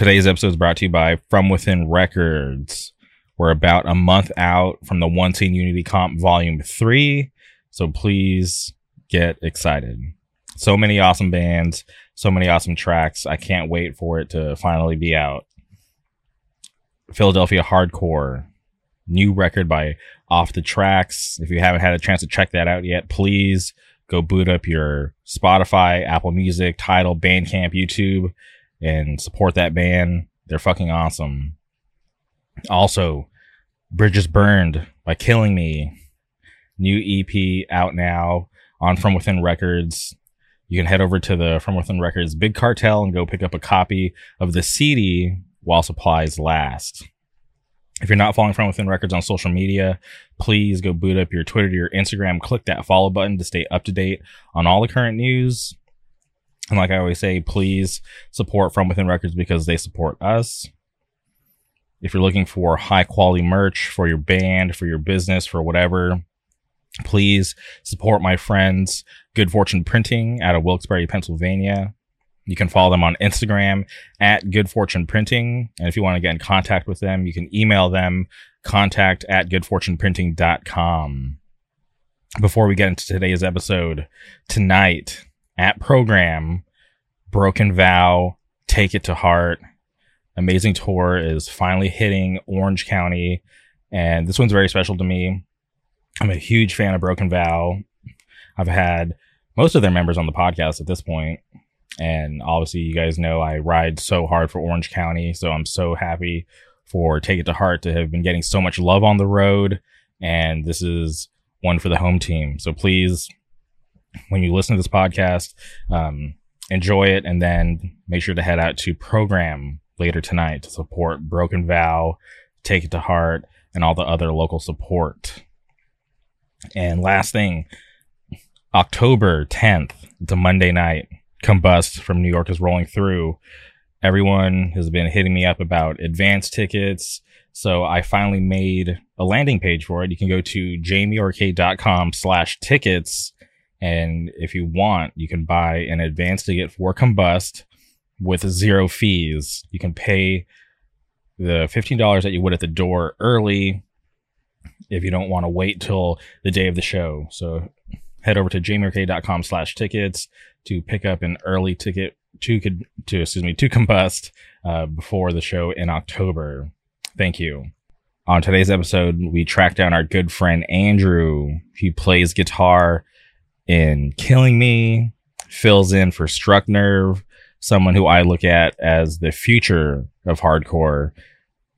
Today's episode is brought to you by From Within Records. We're about a month out from the One Scene Unity Comp Volume 3, so please get excited. So many awesome bands, so many awesome tracks. I can't wait for it to finally be out. Philadelphia Hardcore, new record by Off the Tracks. If you haven't had a chance to check that out yet, please go boot up your Spotify, Apple Music, Tidal, Bandcamp, YouTube, and support that band. They're fucking awesome. Also, Bridges Burned by Killing Me. New EP out now on From Within Records. You can head over to the From Within Records Big Cartel and go pick up a copy of the CD while supplies last. If you're not following From Within Records on social media, please go boot up your Twitter your Instagram. Click that follow button to stay up to date on all the current news. And like I always say, please support From Within Records because they support us. If you're looking for high quality merch for your band, for your business, for whatever, please support my friends, Good Fortune Printing out of Wilkes-Barre, Pennsylvania. You can follow them on Instagram at Good Fortune Printing. And if you want to get in contact with them, you can email them contact at goodfortuneprinting.com. Before we get into today's episode, tonight at program, Broken Vow, Take It to Heart. Amazing Tour is finally hitting Orange County. And this one's very special to me. I'm a huge fan of Broken Vow. I've had most of their members on the podcast at this point. And obviously, you guys know I ride so hard for Orange County. So I'm so happy for Take It to Heart to have been getting so much love on the road. And this is one for the home team. So please, when you listen to this podcast, um, enjoy it and then make sure to head out to program later tonight to support Broken Vow, Take It to Heart, and all the other local support. And last thing, October 10th, it's a Monday night. Combust from New York is rolling through. Everyone has been hitting me up about advance tickets. So I finally made a landing page for it. You can go to jamiearcade.com slash tickets. And if you want, you can buy an advance ticket for Combust with zero fees. You can pay the $15 that you would at the door early if you don't want to wait till the day of the show. So head over to jamiearcade.com slash tickets to pick up an early ticket to to excuse me to combust uh, before the show in October. Thank you. On today's episode, we track down our good friend Andrew. He plays guitar in Killing Me, fills in for Struck Nerve, someone who I look at as the future of hardcore.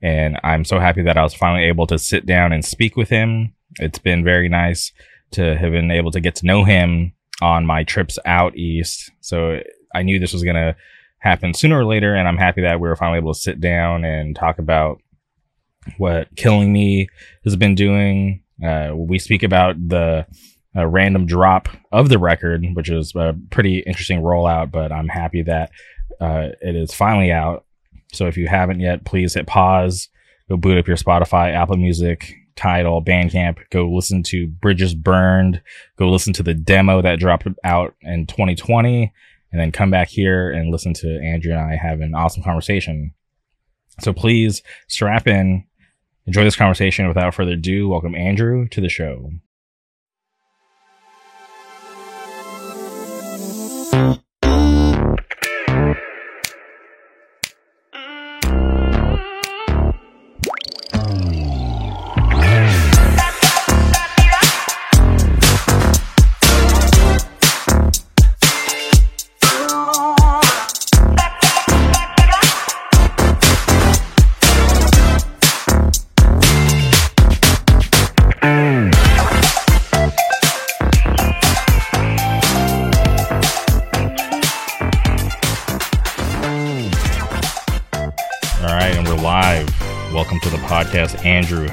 And I'm so happy that I was finally able to sit down and speak with him. It's been very nice to have been able to get to know him on my trips out east. So I knew this was going to happen sooner or later, and I'm happy that we were finally able to sit down and talk about what Killing Me has been doing. Uh, we speak about the uh, random drop of the record, which is a pretty interesting rollout, but I'm happy that uh, it is finally out. So if you haven't yet, please hit pause, go boot up your Spotify, Apple Music, Tidal, Bandcamp, go listen to Bridges Burned, go listen to the demo that dropped out in 2020 and then come back here and listen to Andrew and I have an awesome conversation. So please strap in, enjoy this conversation. Without further ado, welcome Andrew to the show.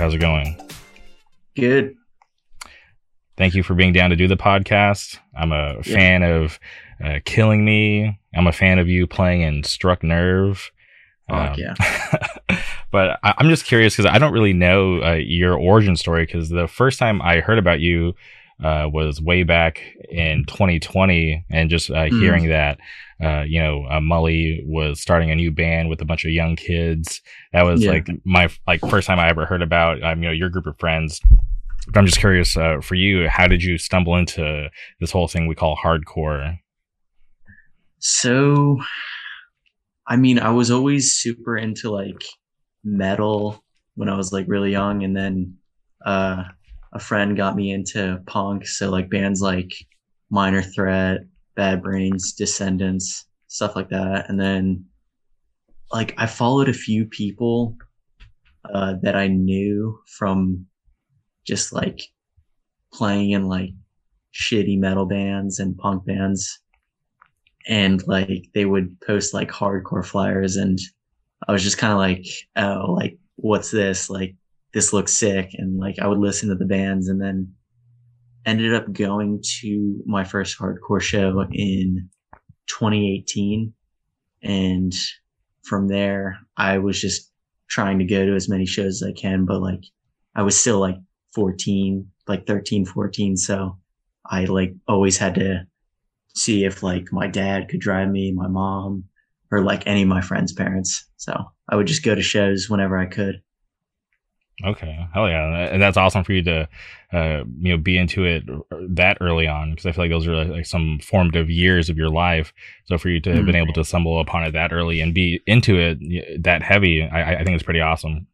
How's it going? Good. Thank you for being down to do the podcast. I'm a yeah. fan of uh, Killing Me. I'm a fan of you playing in Struck Nerve. Um, yeah. but I, am just curious because I don't really know uh, your origin story because the first time I heard about you uh, was way back in 2020 and just uh, mm. hearing that uh, you know, uh, Mully was starting a new band with a bunch of young kids. That was Yeah. like my like first time I ever heard about um, you know your group of friends. But I'm just curious uh, for you, how did you stumble into this whole thing we call hardcore? So, I mean, I was always super into like metal when I was like really young, and then uh, a friend got me into punk. So like bands like Minor Threat, Bad Brains, Descendents, stuff like that. And then like I followed a few people uh, that I knew from just like playing in like shitty metal bands and punk bands and like they would post like hardcore flyers and I was just kind of like, oh, like what's this? Like this looks sick. And like I would listen to the bands and then ended up going to my first hardcore show in 2018. And from there, I was just trying to go to as many shows as I can, but like I was still like 14, like 13, 14. So I like always had to see if like my dad could drive me, my mom, or like any of my friends' parents. So I would just go to shows whenever I could. Okay, hell yeah, and that's awesome for you to, uh, you know, be into it that early on because I feel like those are like some formative years of your life. So for you to have been able to stumble upon it that early and be into it that heavy, I, I think it's pretty awesome.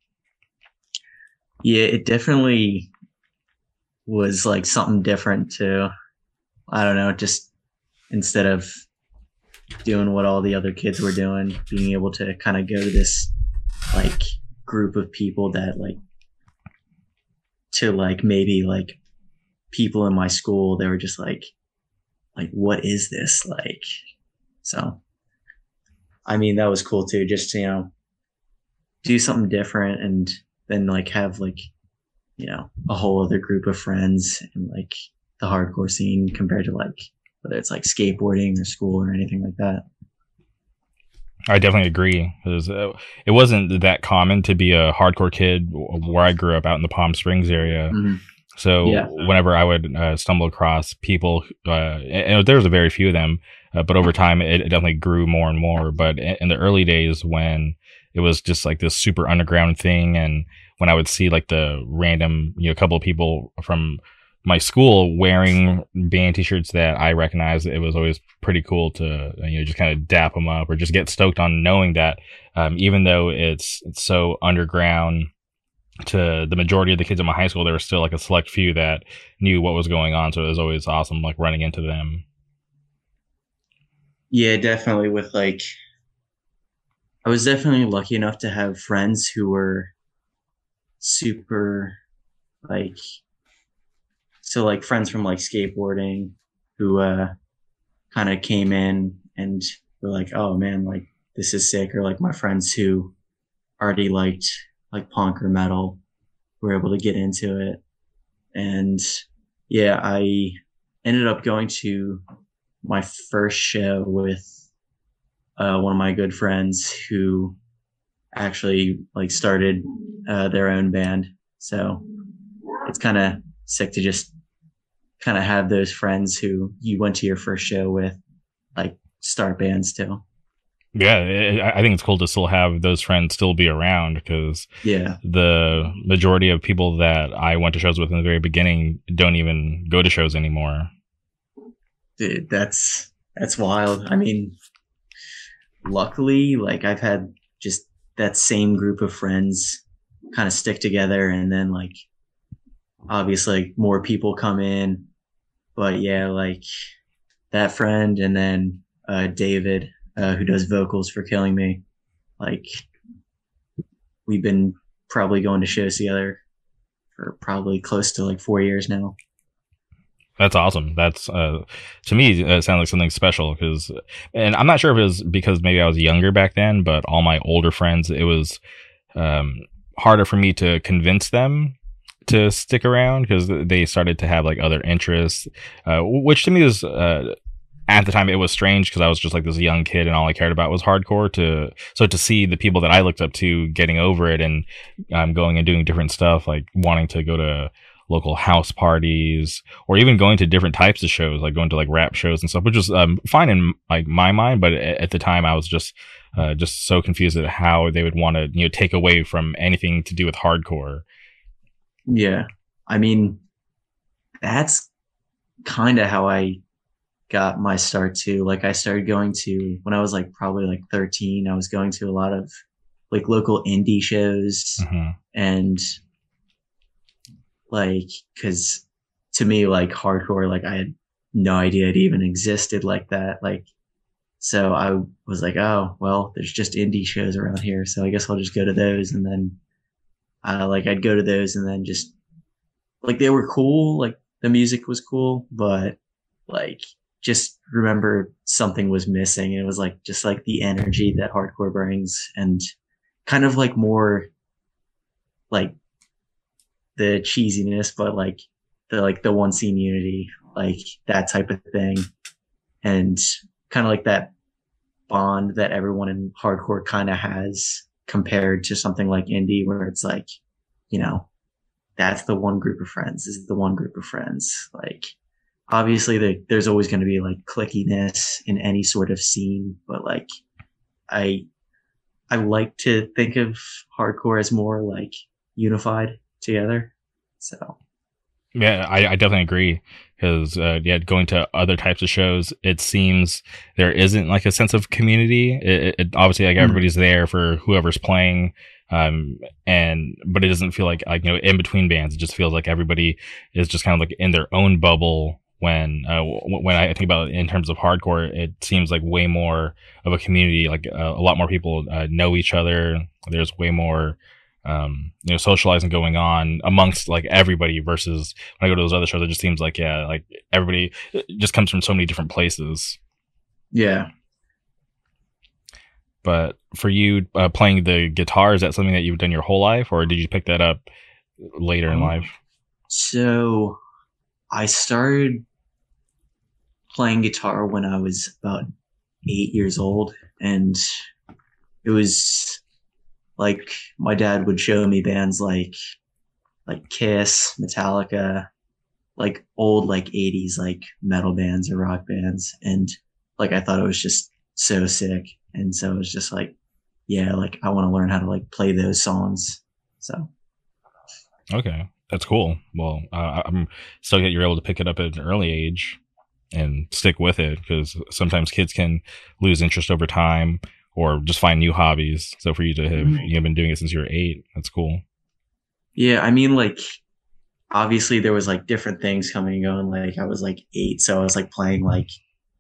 Yeah, it definitely was like something different too. I don't know, just instead of doing what all the other kids were doing, being able to kind of go to this like group of people that like to like maybe like people in my school they were just like like what is this? Like so i mean that was cool too just you know do something different and then like have like you know a whole other group of friends and like the hardcore scene compared to like whether it's like skateboarding or school or anything like that I definitely agree. It, was, uh, it wasn't that common to be a hardcore kid where I grew up out in the Palm Springs area. Mhm. So Yeah. whenever I would uh, stumble across people, uh, and there was a very few of them, uh, but over time it, it definitely grew more and more. But in, in the early days when it was just like this super underground thing, and when I would see like the random, you know, couple of people from my school wearing band t-shirts that I recognized, it was always pretty cool to you know just kind of dap them up or just get stoked on knowing that um, even though it's, it's so underground to the majority of the kids in my high school, there was still like a select few that knew what was going on. So it was always awesome, like running into them. Yeah, definitely. With like, I was definitely lucky enough to have friends who were super, like, so like friends from like skateboarding who uh kind of came in and were like, oh man, like this is sick. Or like my friends who already liked like punk or metal were able to get into it. And yeah, I ended up going to my first show with uh, one of my good friends who actually like started uh, their own band. So it's kind of sick to just kind of have those friends who you went to your first show with, like start bands too. Yeah, I I think it's cool to still have those friends still be around because Yeah, the majority of people that I went to shows with in the very beginning don't even go to shows anymore. dude, that's that's wild. I mean, luckily, like I've had just that same group of friends kind of stick together, and then like obviously like, more people come in, but yeah, like that friend, and then uh, David, uh, who does vocals for Killing Me, like we've been probably going to shows together for probably close to like four years now. That's awesome. That's uh, to me it sounds like something special because, and I'm not sure if it was because maybe I was younger back then, but all my older friends, it was um, harder for me to convince them to stick around because they started to have like other interests, uh, which to me was uh, at the time it was strange because I was just like this young kid and all I cared about was hardcore. To so to see the people that I looked up to getting over it and um, going and doing different stuff, like wanting to go to local house parties or even going to different types of shows, like going to like rap shows and stuff, which was um, fine in like my mind. But at the time, I was just uh, just so confused at how they would want to you know take away from anything to do with hardcore. Yeah, I mean, that's kind of how I got my start too. Like I started going to when I was like probably like 13, I was going to a lot of like local indie shows mm-hmm. and like cuz to me like hardcore like I had no idea it even existed like that. Like so I was like, oh, well, there's just indie shows around here, so I guess I'll just go to those and then uh like I'd go to those and then just like they were cool, like the music was cool, but like just remember something was missing. And it was like just like the energy that hardcore brings and kind of like more like the cheesiness, but like the like the one scene unity, like that type of thing. And kind of like that bond that everyone in hardcore kind of has compared to something like indie where it's like, you know, that's the one group of friends. This is the one group of friends. Like obviously the, there's always going to be like clickiness in any sort of scene, but like I, I like to think of hardcore as more like unified together. So. Yeah, I, I definitely agree because uh, yeah, going to other types of shows, it seems there isn't like a sense of community. It, it obviously like mm-hmm. everybody's there for whoever's playing, um, and but it doesn't feel like like you know in between bands. It just feels like everybody is just kind of like in their own bubble when uh, when I think about it in terms of hardcore, it seems like way more of a community. Like uh, a lot more people uh, know each other. There's way more um, you know socializing going on amongst like everybody. Versus when I go to those other shows, it just seems like yeah, like everybody just comes from so many different places. Yeah. But for you, uh, playing the guitar is that something that you've done your whole life, or did you pick that up later um, in life? So I started playing guitar when I was about eight years old, and it was like my dad would show me bands like like Kiss, Metallica, like old like 80s like metal bands or rock bands. And like I thought it was just so sick. And so it was just like yeah like I want to learn how to like play those songs. So. Okay. That's cool. Well, uh, I'm so that you're able to pick it up at an early age and stick with it because sometimes kids can lose interest over time or just find new hobbies. So for you to have mm-hmm. you know, been doing it since you were eight, that's cool. Yeah, I mean, like obviously there was like different things coming and going. Like I was like eight, so I was like playing like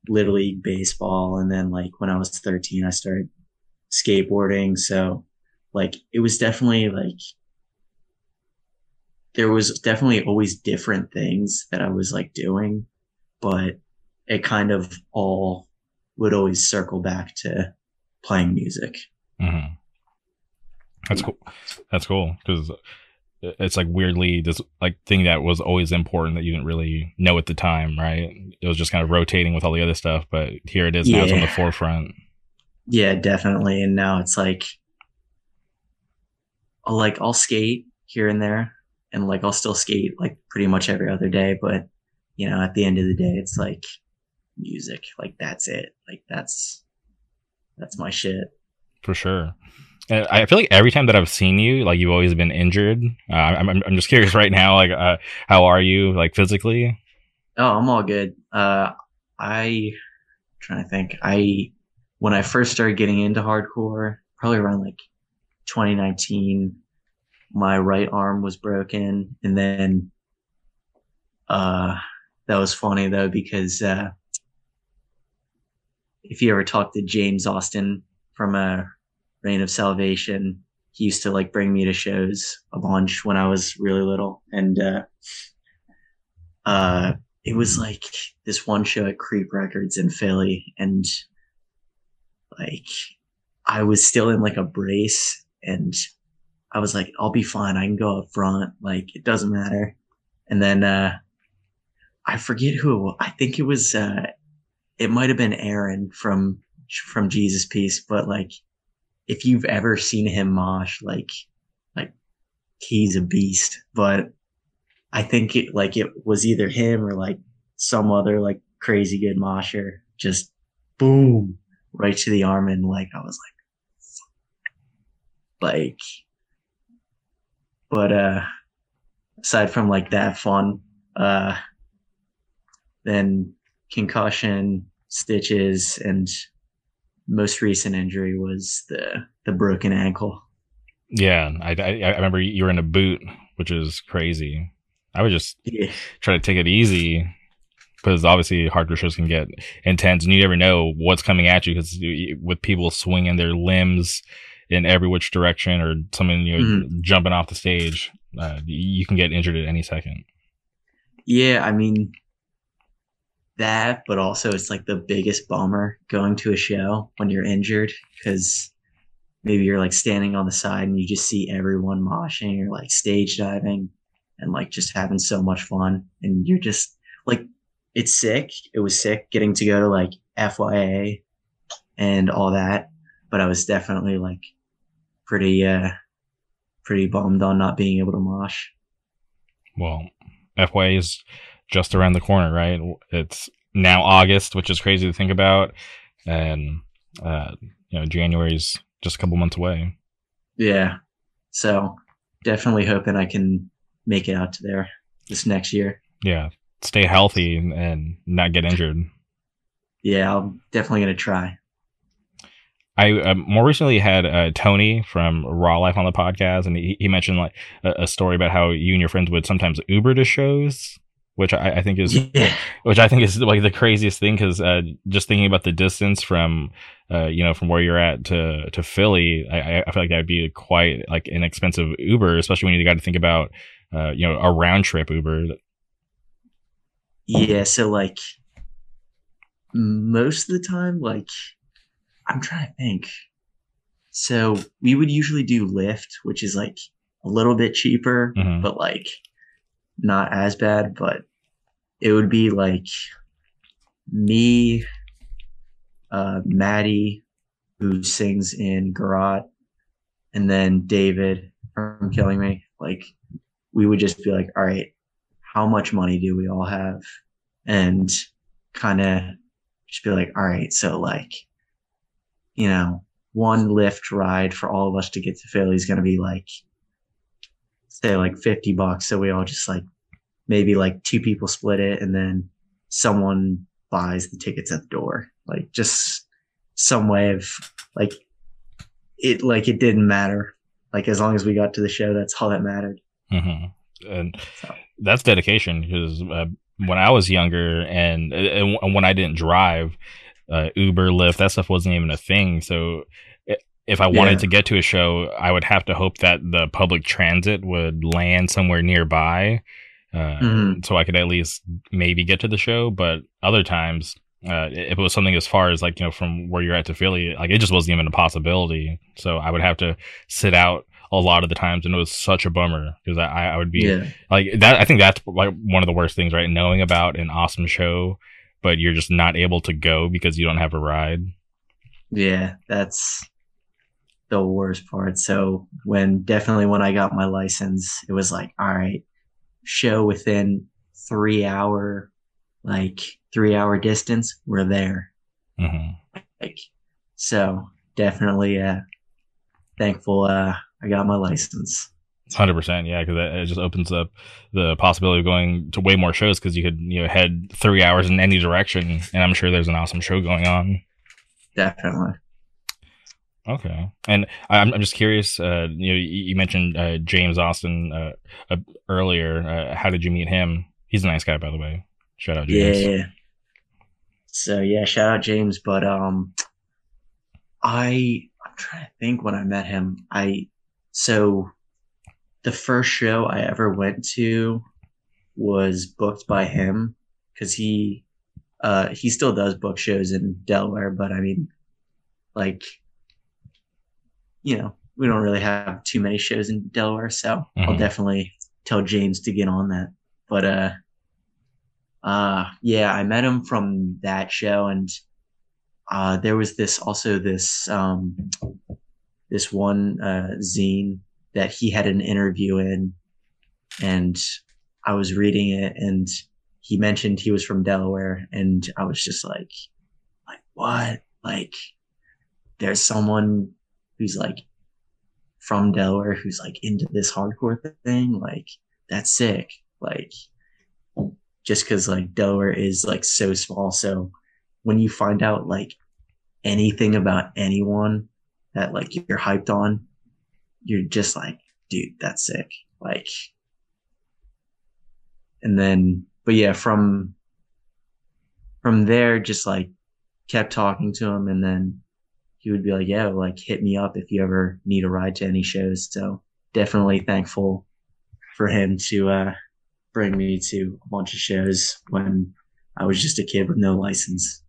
little league baseball, and then like when I was thirteen, I started skateboarding. So like it was definitely like there was definitely always different things that I was like doing, but it kind of all would always circle back to playing music. Mm-hmm. That's cool. That's cool because it's like weirdly this like thing that was always important that you didn't really know at the time, right? It was just kind of rotating with all the other stuff, but here it is yeah. now. It's on the forefront. Yeah, definitely. And now it's like, I'll like I'll skate here and there, and like I'll still skate like pretty much every other day, but you know, at the end of the day, it's like music. Like that's it. Like that's that's my shit. For sure. And I feel like every time that I've seen you, like you've always been injured. Uh, I'm, I'm just curious right now, like, uh, how are you, like physically? Oh, I'm all good. Uh, I I'm trying to think. I when I first started getting into hardcore, probably around like 2019, my right arm was broken and then uh that was funny though because uh if you ever talk to James Austin from a uh, Reign of Salvation, he used to like bring me to shows a bunch when I was really little and uh uh it was like this one show at Creep Records in Philly and like I was still in like a brace and I was like, I'll be fine. I can go up front. Like it doesn't matter. And then, uh, I forget who, I think it was, uh, it might have been Aaron from, from Jesus Piece, but like, if you've ever seen him mosh, like, like he's a beast, but I think it like it was either him or like some other like crazy good mosher. Just boom right to the arm and like I was like like but uh aside from like that fun uh then concussion stitches and most recent injury was the the broken ankle Yeah, I, I I remember you were in a boot, which is crazy. I would just yeah try to take it easy because obviously hardcore shows can get intense, and you never know what's coming at you because with people swinging their limbs in every which direction or someone you know jumping off the stage, uh, you can get injured at any second. yeah i mean that but also it's like the biggest bummer going to a show when you're injured because maybe you're like standing on the side and you just see everyone moshing or like stage diving and like just having so much fun and you're just like it's sick. It was sick getting to go to like fya and all that but i was definitely like pretty uh pretty bummed on not being able to mosh. Well, FYA is just around the corner, right? It's now August, which is crazy to think about, and uh, you know January's just a couple months away. yeah so definitely hoping i can make it out to there this next year Yeah, stay healthy and, not get injured. yeah i'm definitely gonna try I uh, more recently had uh, Tony from Raw Life on the podcast, and he, he mentioned like a, a story about how you and your friends would sometimes Uber to shows, which I, I think is yeah which I think is like the craziest thing because uh, just thinking about the distance from uh, you know from where you're at to to Philly, I, I feel like that'd be quite like an expensive Uber, especially when you got to think about uh, you know a round trip Uber. Yeah, so like most of the time, like I'm trying to think. So we would usually do Lyft, which is like a little bit cheaper, Mhm. but like not as bad. But it would be like me, uh, Maddie, who sings in Garot, and then David from Killing Me. Like we would just be like, all right, how much money do we all have? And kind of just be like, all right, so like, you know, one Lyft ride for all of us to get to Philly is going to be like, say like 50 bucks. So we all just like, maybe like two people split it and then someone buys the tickets at the door. Like just some way of like, it, like it didn't matter. Like as long as we got to the show, that's all that mattered. hmm And So. that's dedication because uh, when I was younger and, and when I didn't drive, uh, Uber, Lyft, that stuff wasn't even a thing. So if I wanted Yeah. to get to a show, I would have to hope that the public transit would land somewhere nearby. Uh, Mhm. so I could at least maybe get to the show. But other times, uh, if it was something as far as like you know from where you're at to Philly, like it just wasn't even a possibility. So I would have to sit out a lot of the times, and it was such a bummer because I, I would be Yeah. like that. I think that's like one of the worst things, right? Knowing about an awesome show, but you're just not able to go because you don't have a ride. Yeah, that's the worst part. So when definitely when I got my license, it was like, all right, show within three hour, like three hour distance, we're there. hmm Like, so definitely, uh, thankful, uh, I got my license. Hundred percent, yeah, because it just opens up the possibility of going to way more shows because you could you know head three hours in any direction, and I'm sure there's an awesome show going on. Definitely. Okay, and I'm I'm just curious. Uh, you know, you, mentioned uh, James Austin uh, uh, earlier. Uh, how did you meet him? He's a nice guy, by the way. Shout out James. Yeah. So yeah, shout out James. But um, I I'm trying to think when I met him. I so the first show I ever went to was booked by him because he uh he still does book shows in Delaware, but I mean, like, you know, we don't really have too many shows in Delaware, so I'll Mhm. definitely tell James to get on that. But uh uh yeah, I met him from that show and uh there was this also this um this one uh zine that he had an interview in and I was reading it and he mentioned he was from Delaware and I was just like, like what? Like there's someone who's like from Delaware who's like into this hardcore thing. Like that's sick. Like just cause like Delaware is like so small. So when you find out like anything about anyone that like you're hyped on, you're just like, dude, that's sick. Like, and then, but yeah, from, from there, just like kept talking to him and then he would be like, yeah, like hit me up if you ever need a ride to any shows. So definitely thankful for him to, uh, bring me to a bunch of shows when I was just a kid with no license.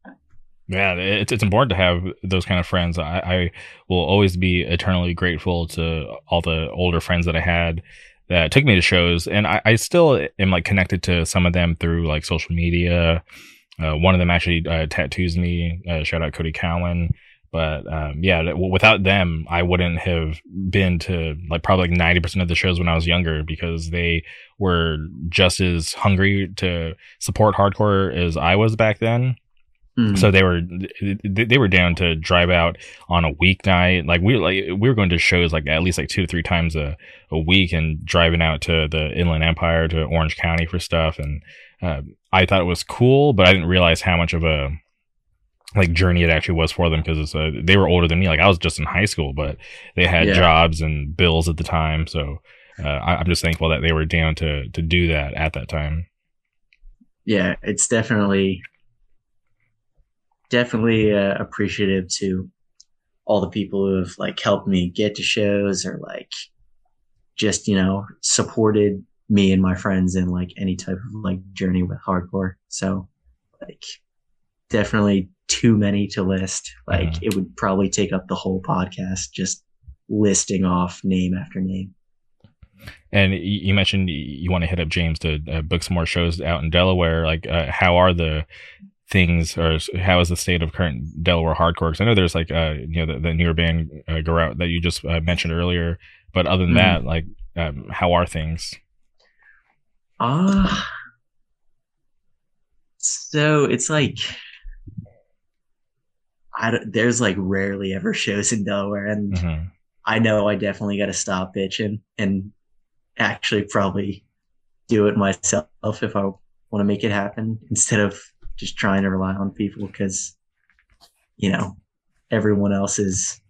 Yeah, it's it's important to have those kind of friends. I, I will always be eternally grateful to all the older friends that I had that took me to shows, and I, I still am like connected to some of them through like social media. Uh, one of them actually uh, tattoos me. Uh, shout out Cody Cowan. But um, yeah, without them, I wouldn't have been to like probably like ninety percent of the shows when I was younger because they were just as hungry to support hardcore as I was back then. Mm. So they were they were down to drive out on a weeknight. Like we like we were going to shows like at least like two to three times a, a week and driving out to the Inland Empire to Orange County for stuff. And uh, I thought it was cool, but I didn't realize how much of a like journey it actually was for them because uh, they were older than me. Like I was just in high school, but they had yeah. jobs and bills at the time. So uh, I, I'm just thankful that they were down to to do that at that time. Yeah, it's definitely definitely uh, appreciative to all the people who have like helped me get to shows or like just you know supported me and my friends in like any type of like journey with hardcore so like definitely too many to list like mm-hmm. it would probably take up the whole podcast just listing off name after name and you mentioned you want to hit up James to uh, book some more shows out in Delaware. Like, uh, how are the things or how is the state of current Delaware hardcore? Because I know there's like uh you know the, the newer band uh, Go Out that you just uh, mentioned earlier, but other than mm. that, like um, how are things? Ah, uh, so it's like I there's like rarely ever shows in Delaware, and mm-hmm. I know I definitely got to stop bitching and actually probably do it myself if I want to make it happen instead of just trying to rely on people because, you know, everyone else is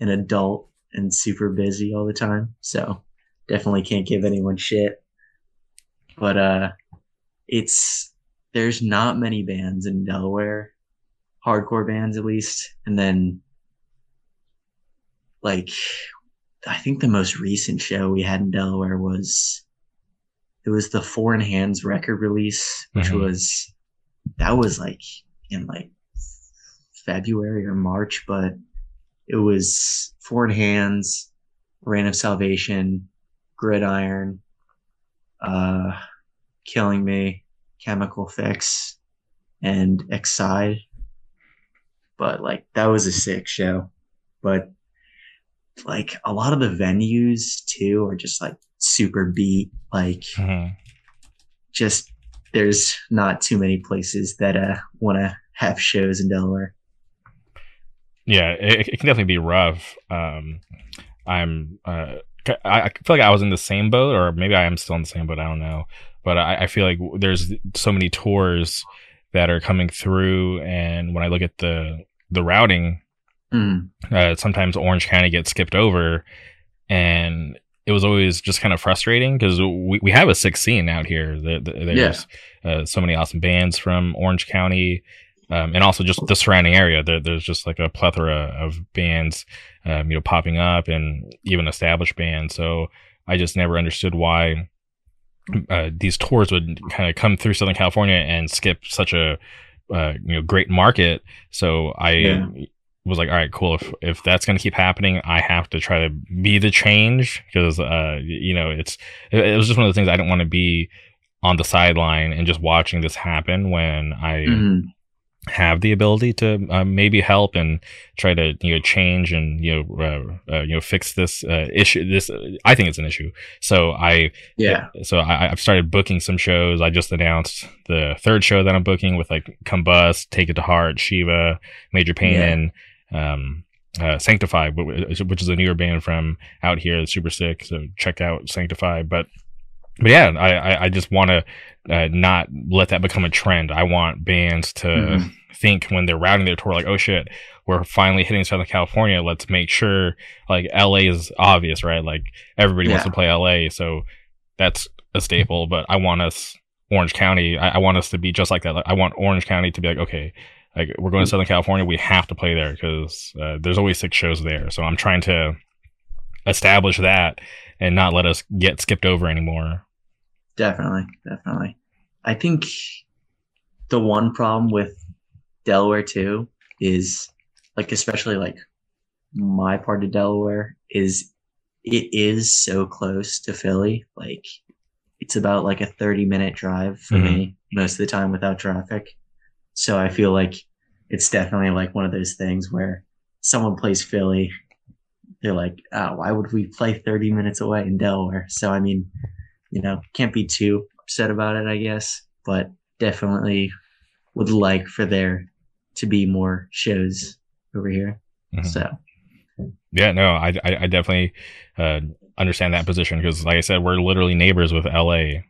an adult and super busy all the time. So definitely can't give anyone shit. But, uh, it's, there's not many bands in Delaware, hardcore bands at least. And then, like, I think the most recent show we had in Delaware was, it was the Foreign Hands record release, which mm-hmm. was that was like in like February or March, but it was Foreign Hands, Reign of Salvation, Gridiron, uh, Killing Me, Chemical Fix, and Excide. But like that was a sick show. But like a lot of the venues too are just like super beat, like mm-hmm. just there's not too many places that uh, want to have shows in Delaware. Yeah, it, it can definitely be rough. Um, I'm uh, I, I, feel like I was in the same boat, or maybe I am still in the same boat. I don't know, but I, I feel like there's so many tours that are coming through, and when I look at the the routing, mm. uh, sometimes Orange County gets skipped over, and it was always just kind of frustrating because we, we have a sick scene out here. there's yeah. uh, so many awesome bands from Orange County, um, and also just the surrounding area. There, there's just like a plethora of bands, um, you know, popping up and even established bands. So I just never understood why uh, these tours would kind of come through Southern California and skip such a uh, you know great market. So I yeah was like, all right, cool. If if that's gonna keep happening, I have to try to be the change because uh, you know, it's it, it was just one of the things I didn't want to be on the sideline and just watching this happen when I mm-hmm. Have the ability to uh, maybe help and try to you know change and you know uh, uh, you know fix this uh, issue this uh, i think it's an issue so i Yeah. so I, i've started booking some shows i just announced the third show that i'm booking with like combust take it to heart shiva major pain and um uh, Sanctify, which is a newer band from out here, super sick. So check out Sanctify. But but yeah, I I, I just want to uh, not let that become a trend. I want bands to Mhm. think when they're routing their tour, like, oh shit, we're finally hitting Southern California. Let's make sure like LA is obvious, right? Like everybody wants to play LA, so that's a staple. But I want us Orange County. I, I want us to be just like that. Like, I want Orange County to be like, okay, like we're going to Southern California, we have to play there because uh, there's always six shows there. So I'm trying to establish that and not let us get skipped over anymore. Definitely, definitely. I think the one problem with Delaware too is like especially like my part of Delaware is it is so close to Philly. Like it's about like a 30 minute drive for Mhm. me most of the time without traffic. So I feel like it's definitely like one of those things where someone plays Philly, they're like, oh, why would we play 30 minutes away in Delaware? So I mean, you know, can't be too upset about it, I guess, but definitely would like for there to be more shows over here. Mhm. So Yeah, no, I, I, I definitely uh, understand that position because, like I said, we're literally neighbors with LA.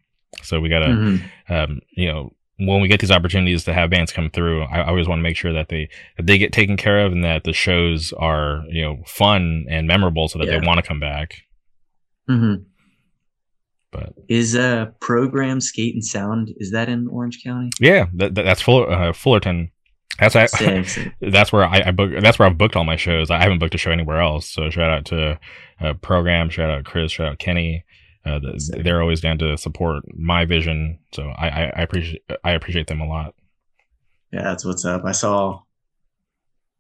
So we got to, mhm. um, you know, when we get these opportunities to have bands come through, I, I always want to make sure that they that they get taken care of and that the shows are you know fun and memorable so that Yeah. they want to come back. Mhm. But is uh program skate and sound is that in Orange County? yeah, that, that- that's Fuller, uh, Fullerton. That's I, Sick, sick. that's where I, I book. That's where I've booked all my shows. I haven't booked a show anywhere else. So shout out to uh, program. Shout out Chris. Shout out Kenny. Uh, the, they're always down to support my vision. So I, I, I appreciate I appreciate them a lot. Yeah, that's what's up. I saw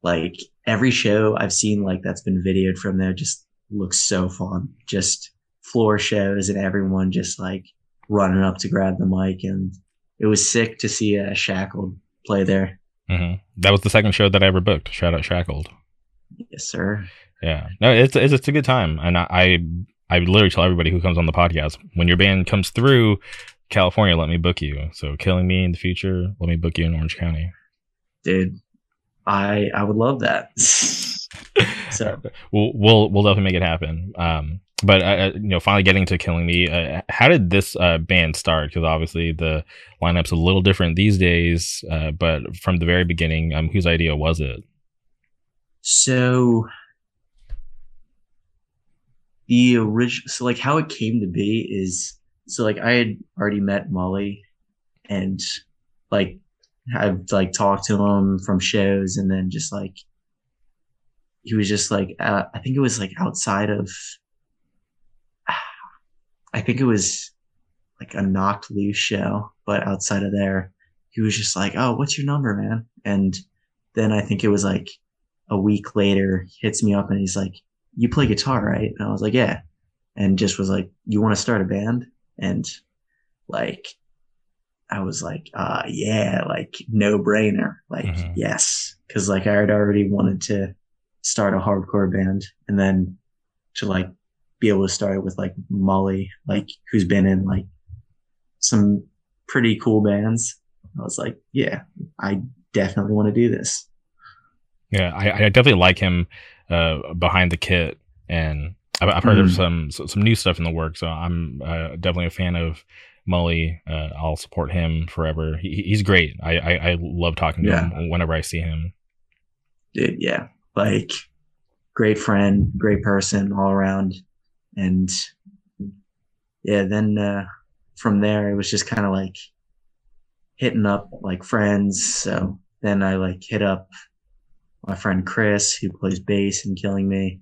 like every show I've seen like that's been videoed from there just looks so fun. Just floor shows and everyone just like running up to grab the mic and it was sick to see uh, Shackled play there. hmm That was the second show that I ever booked. Shout out Shackled. Yes, sir. Yeah, no, it's it's, it's a good time, and I, I I literally tell everybody who comes on the podcast when your band comes through California, let me book you. So killing me in the future, let me book you in Orange County. Dude, I I would love that. so we'll we'll we'll definitely make it happen. Um, but uh, uh, you know, finally getting to Killing Me, uh, how did this uh, band start? Because obviously the lineup's a little different these days. Uh, but from the very beginning, um, whose idea was it? So the original, so like how it came to be is so like I had already met Molly, and like I've like talked to him from shows, and then just like he was just like uh, I think it was like outside of I think it was like a knocked loose show, but outside of there, he was just like, "Oh, what's your number, man?" And then I think it was like a week later, he hits me up and he's like, "You play guitar, right?" And I was like, "Yeah," and just was like, "You want to start a band?" And like, I was like, "Uh, yeah, like no brainer, like Mhm. yes," because like I had already wanted to start a hardcore band, and then to like be able to start with like Molly, like who's been in like some pretty cool bands. I was like, yeah, I definitely want to do this. Yeah, I, I definitely like him uh, behind the kit, and I've, I've heard of some some new stuff in the works. So I'm uh, definitely a fan of Mully. Uh, I'll support him forever. He, he's great. I, I I love talking to Yeah. him whenever I see him. Dude, yeah, like great friend, great person all around. And yeah, then uh, from there, it was just kind of like hitting up like friends. So then I like hit up my friend Chris, who plays bass and Killing Me.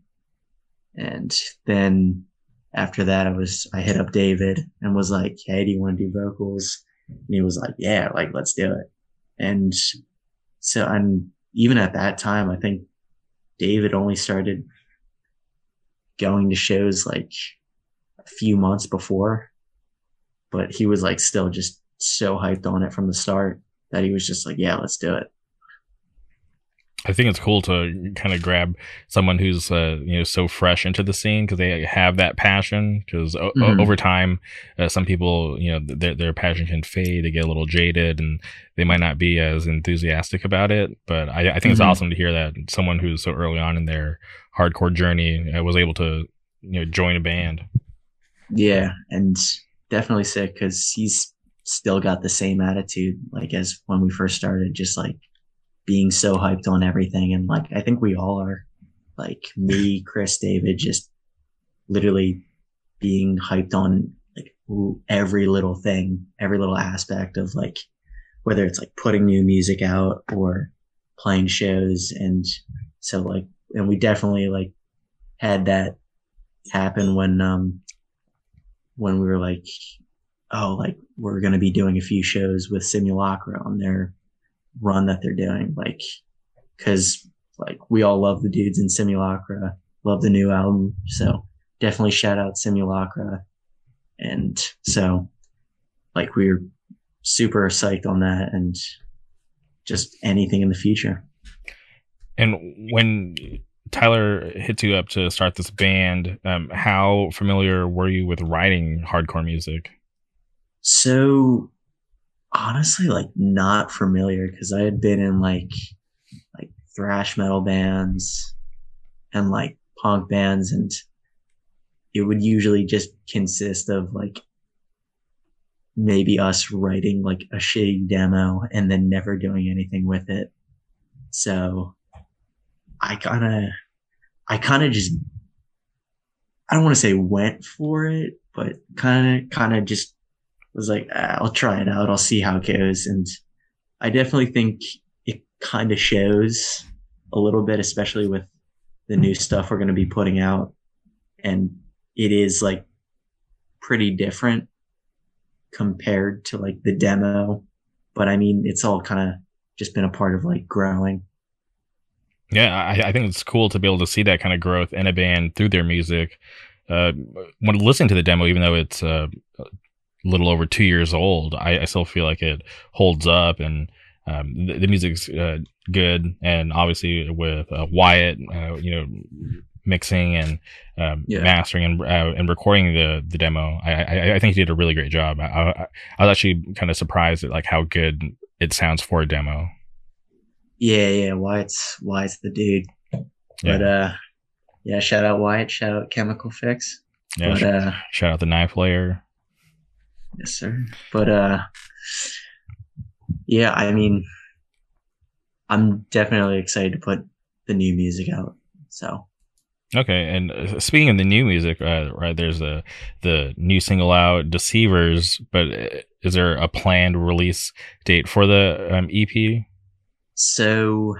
And then after that, I was, I hit up David and was like, Hey, do you want to do vocals? And he was like, Yeah, like, let's do it. And so, and even at that time, I think David only started going to shows like a few months before, but he was like still just so hyped on it from the start that he was just like, yeah, let's do it. I think it's cool to kind of grab someone who's uh, you know so fresh into the scene because they have that passion. Because o- Mhm. over time, uh, some people you know their their passion can fade. They get a little jaded, and they might not be as enthusiastic about it. But I, I think it's Mhm. awesome to hear that someone who's so early on in their hardcore journey uh, was able to you know join a band. Yeah, and definitely sick because he's still got the same attitude like as when we first started, just like being so hyped on everything. And like I think we all are, like me, Chris, David, just literally being hyped on like every little thing, every little aspect of like whether it's like putting new music out or playing shows. And so like, and we definitely like had that happen when um when we were like, oh, like we're going to be doing a few shows with Simulacra on their run that they're doing. Like, cause like we all love the dudes in Simulacra, love the new album. So definitely shout out Simulacra. And so like we we're super psyched on that and just anything in the future. And when Tyler hit you up to start this band, um, how familiar were you with writing hardcore music? So honestly, like not familiar because I had been in like like thrash metal bands and like punk bands, and it would usually just consist of like maybe us writing like a shitty demo and then never doing anything with it. So I kind of, I kind of just, I don't want to say went for it, but kind of, kind of just was like, ah, I'll try it out. I'll see how it goes. And I definitely think it kind of shows a little bit, especially with the new stuff we're going to be putting out. And it is like pretty different compared to like the demo. But I mean, it's all kind of just been a part of like growing. Yeah, I, I think it's cool to be able to see that kind of growth in a band through their music. Uh, when listening to the demo, even though it's uh, little over two years old, I, I still feel like it holds up and um, the, the music's uh, good. And obviously with uh, Wyatt, uh, you know, mixing and um, Yeah. mastering and uh, and recording the the demo, I, I I think he did a really great job. I, I, I was actually kind of surprised at like how good it sounds for a demo. Yeah, yeah. Wyatt's Wyatt's the dude. Yeah. But uh, yeah. Shout out Wyatt. Shout out Chemical Fix. Yeah, but uh, shout out the knife layer. Yes, sir. But uh, yeah. I mean, I'm definitely excited to put the new music out. So Okay, and uh, speaking of the new music, uh, right? There's the the new single out, "Deceivers," but uh, is there a planned release date for the um, EP? So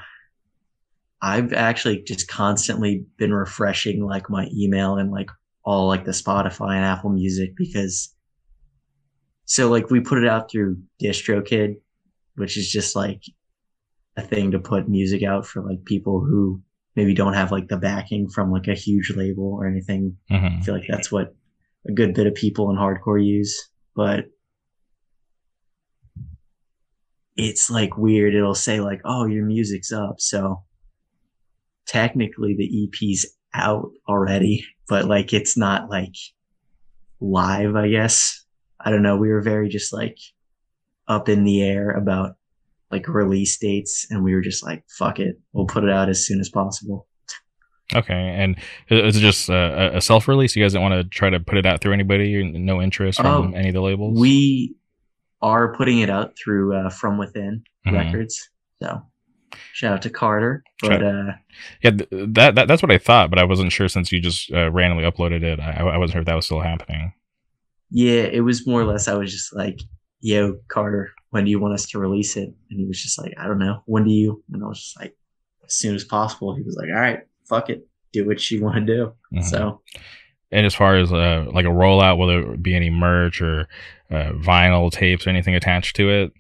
I've actually just constantly been refreshing like my email and like all like the Spotify and Apple Music because so like we put it out through DistroKid, which is just like a thing to put music out for like people who maybe don't have like the backing from like a huge label or anything hmm I feel like that's what a good bit of people in hardcore use, but it's like weird. It'll say like, "Oh, your music's up." So technically the EP's out already, but like it's not like live, I guess. I don't know. We were very just like up in the air about like release dates and we were just like, fuck it. We'll put it out as soon as possible. Okay, and is it just a self release? You guys don't want to try to put it out through anybody? No interest from Oh, any of the labels? We are putting it out through uh, From Within Mhm. Records. So shout out to Carter. But uh, yeah, th- that, that that's what I thought, but I wasn't sure since you just uh, randomly uploaded it. I, I wasn't sure if that was still happening. Yeah, it was more or less. I was just like, "Yo, Carter, when do you want us to release it?" And he was just like, "I don't know. When do you?" And I was just like, "As soon as possible." He was like, "All right, fuck it, do what you want to do." Mhm. So And as far as uh, like a rollout, will there be any merch or uh, vinyl tapes or anything attached to it?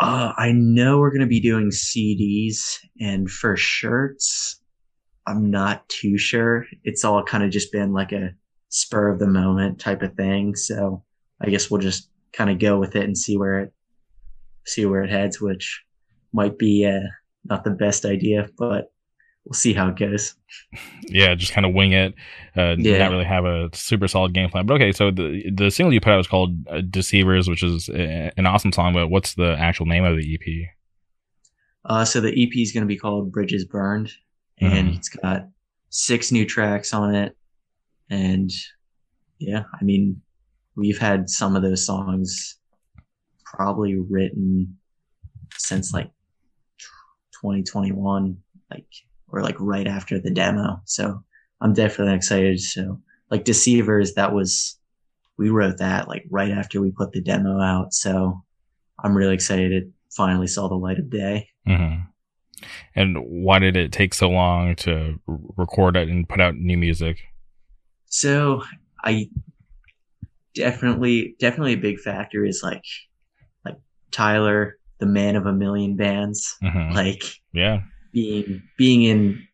Uh, I know we're gonna be doing CDs and for shirts, I'm not too sure. It's all kind of just been like a spur of the moment type of thing. So I guess we'll just kind of go with it and see where it see where it heads, which might be uh not the best idea, but we'll see how it goes. Yeah, just kind of wing it. Uh, Yeah. Not really have a super solid game plan. But okay, so the the single you put out is called uh, Deceivers, which is uh, an awesome song. But what's the actual name of the EP? Uh, so the EP is going to be called Bridges Burned, and Mhm. it's got six new tracks on it. And yeah, I mean, we've had some of those songs probably written since like 2021, like or like right after the demo. So I'm definitely excited. So like Deceivers, that was we wrote that like right after we put the demo out. So I'm really excited it finally saw the light of day. hmm And why did it take so long to record it and put out new music? So I definitely definitely a big factor is like like Tyler, the man of a million bands, hmm like Yeah. being being in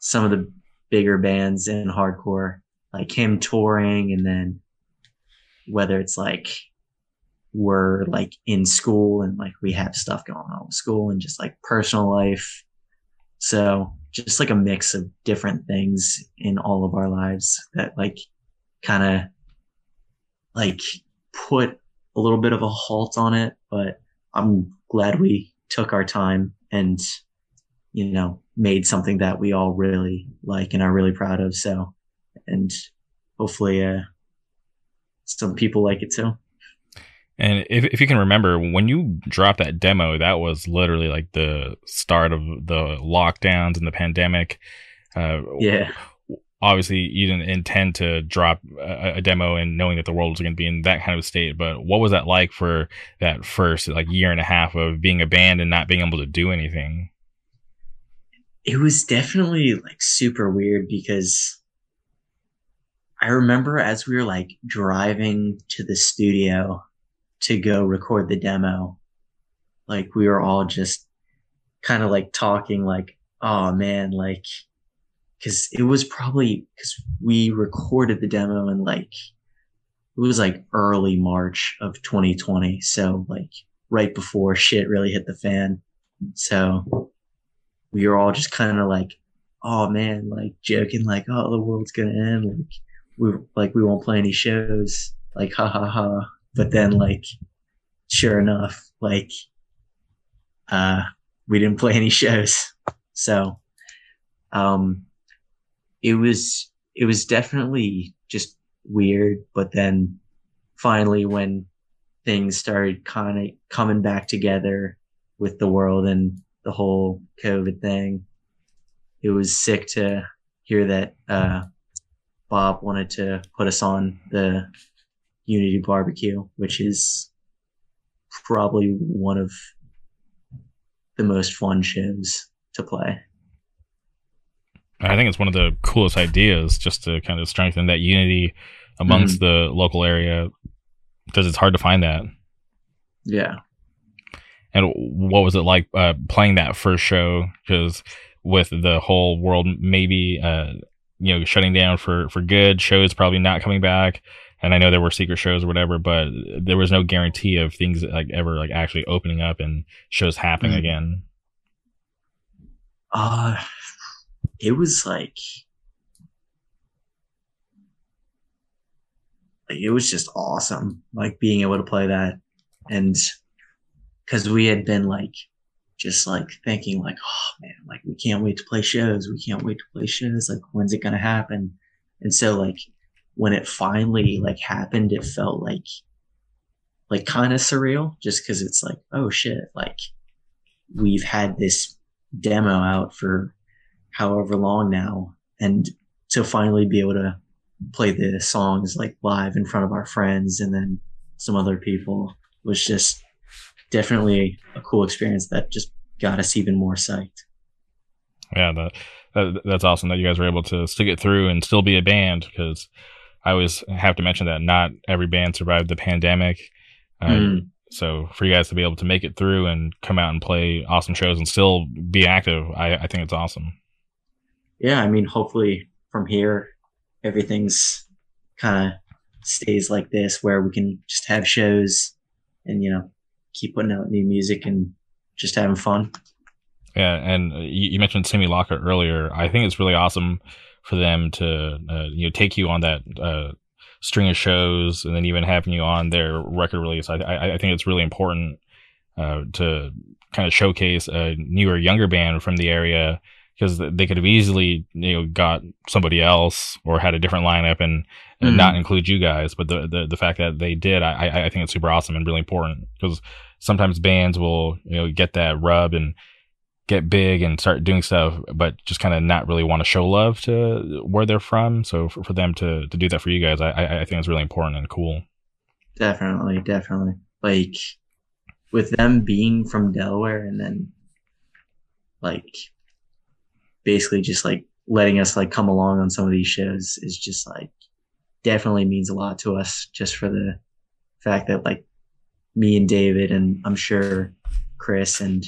some of the bigger bands in hardcore, like him touring and then whether it's like we're like in school and like we have stuff going on with school and just like personal life. So just like a mix of different things in all of our lives that like kind of like put a little bit of a halt on it, but I'm glad we took our time and you know made something that we all really like and are really proud of. So and hopefully uh some people like it too. And if, if you can remember, when you dropped that demo, that was literally like the start of the lockdowns and the pandemic. Uh, Yeah. Obviously, you didn't intend to drop a, a demo and knowing that the world was going to be in that kind of state. But what was that like for that first like year and a half of being a band and not being able to do anything? it was definitely like super weird because I remember as we were like driving to the studio to go record the demo, like we were all just kind of like talking like, oh man, like, cause it was probably cause we recorded the demo in like, it was like early March of 2020. So like right before shit really hit the fan. So we were all just kind of like, oh man, like joking, like, oh, the world's gonna end. Like, we like we won't play any shows. Like, ha ha ha. But then, like, sure enough, like, uh, we didn't play any shows. So, um, it was it was definitely just weird. But then, finally, when things started kind of coming back together with the world and the whole COVID thing. It was sick to hear that uh, Bob wanted to put us on the Unity barbecue, which is probably one of the most fun shows to play. I think it's one of the coolest ideas just to kind of strengthen that unity amongst the local area because it's hard to find that. Yeah. And what was it like uh, playing that first show? Because with the whole world maybe uh, you know shutting down for for good, shows probably not coming back. And I know there were secret shows or whatever, but there was no guarantee of things like ever like actually opening up and shows happening Mhm. again. Uh, it was like, like it was just awesome, like being able to play that, and because we had been like, just like thinking like, oh man, like we can't wait to play shows, we can't wait to play shows, like when's it gonna happen? And so like when it finally like happened, it felt like, like kind of surreal, just because it's like, oh shit, like we've had this demo out for however long now and to finally be able to play the songs like live in front of our friends and then some other people was just definitely a cool experience that just got us even more psyched. Yeah, that, that that's awesome that you guys were able to stick it through and still be a band because I always have to mention that not every band survived the pandemic. Uh, Mm. So for you guys to be able to make it through and come out and play awesome shows and still be active, I, I think it's awesome. yeah i mean hopefully from here everything's kind of stays like this where we can just have shows and you know keep putting out new music and just having fun Yeah, and you, mentioned mentioned Locker earlier. I think it's really awesome for them to uh, you know take you on that uh, string of shows, and then even having you on their record release. I I, I think it's really important uh, to kind of showcase a newer, younger band from the area because they could have easily you know got somebody else or had a different lineup and, and mm-hmm. not include you guys. But the, the the fact that they did, I I think it's super awesome and really important because sometimes bands will you know get that rub and get big and start doing stuff, but just kind of not really want to show love to where they're from. So for, for them to to do that for you guys, I I think it's really important and cool. Definitely, definitely. Like with them being from Delaware and then like basically just like letting us like come along on some of these shows is just like definitely means a lot to us just for the fact that like me and David and I'm sure Chris and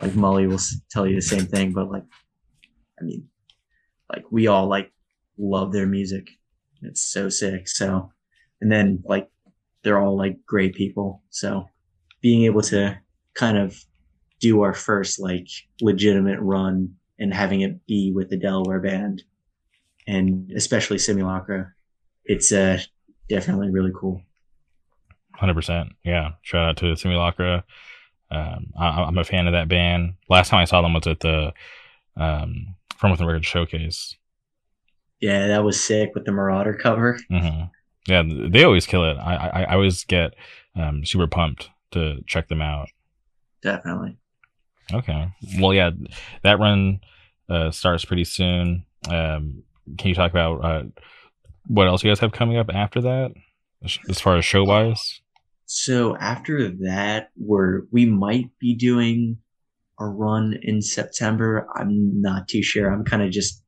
like Molly will tell you the same thing, but like, I mean, like we all like love their music. It's so sick. So, and then like they're all like great people. So being able to kind of do our first like legitimate run and having it be with the Delaware band and especially Simulacra, it's uh, definitely really cool. 100%. Yeah. Shout out to Simulacra. Um, I, am a fan of that band. Last time I saw them was at the um, From Within Records Showcase. Yeah, that was sick with the Marauder cover. Mm-hmm. Yeah, they always kill it. I I, I always get um, super pumped to check them out. Definitely. Okay. Well, yeah, that run uh, starts pretty soon. Um, can you talk about uh, what else you guys have coming up after that, as far as show wise? So after that, we're we might be doing a run in September. I'm not too sure. I'm kind of just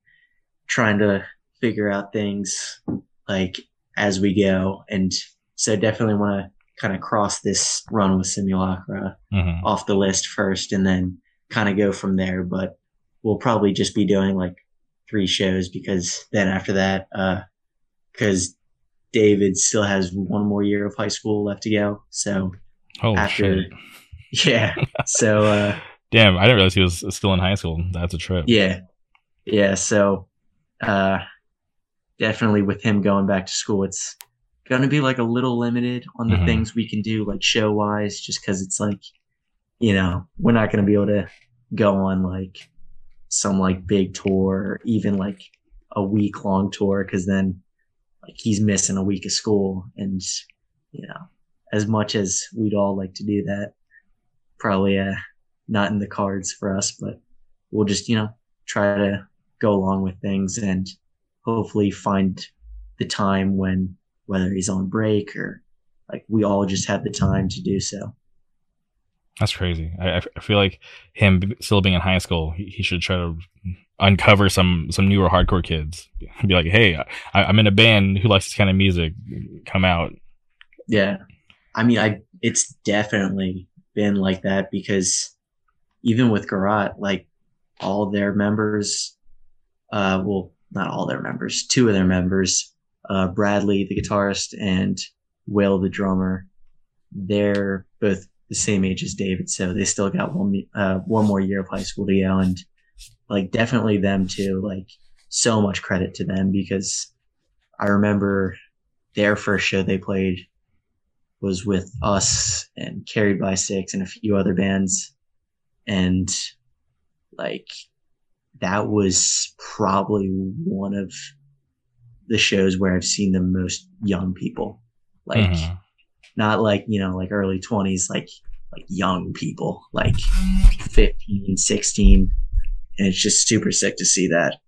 trying to figure out things like as we go, and so definitely want to kind of cross this run with Simulacra mm-hmm. off the list first, and then kind of go from there. But we'll probably just be doing like three shows because then after that, uh, because uh, David still has one more year of high school left to go. So oh, after, shit. yeah. So, uh, damn, I didn't realize he was still in high school. That's a trip. Yeah. Yeah. So, uh, definitely with him going back to school, it's going to be like a little limited on the mm-hmm. things we can do, like show wise, just because it's like, you know, we're not going to be able to go on like some like big tour or even like a week long tour because then like he's missing a week of school. And you know as much as we'd all like to do that probably uh not in the cards for us but we'll just you know try to go along with things and hopefully find the time when whether he's on break or like we all just have the time to do so that's crazy. I, I feel like him still being in high school he, should try to uncover some some newer hardcore kids. Be like hey I, i'm in a band. Who likes this kind of music? Come out. Yeah. I mean i it's definitely been like that because even with garot like all their members uh well not all their members two of their members uh bradley the guitarist and will the drummer they're both the same age as david so they still got one uh one more year of high school to go and like definitely them too. Like so much credit to them because I remember their first show they played was with us and Carried by Six and a few other bands. And like that was probably one of the shows where I've seen the most young people. Like mm-hmm. Not like, you know, like early 20s, like like young people, like 15, 16 and it's just super sick to see that.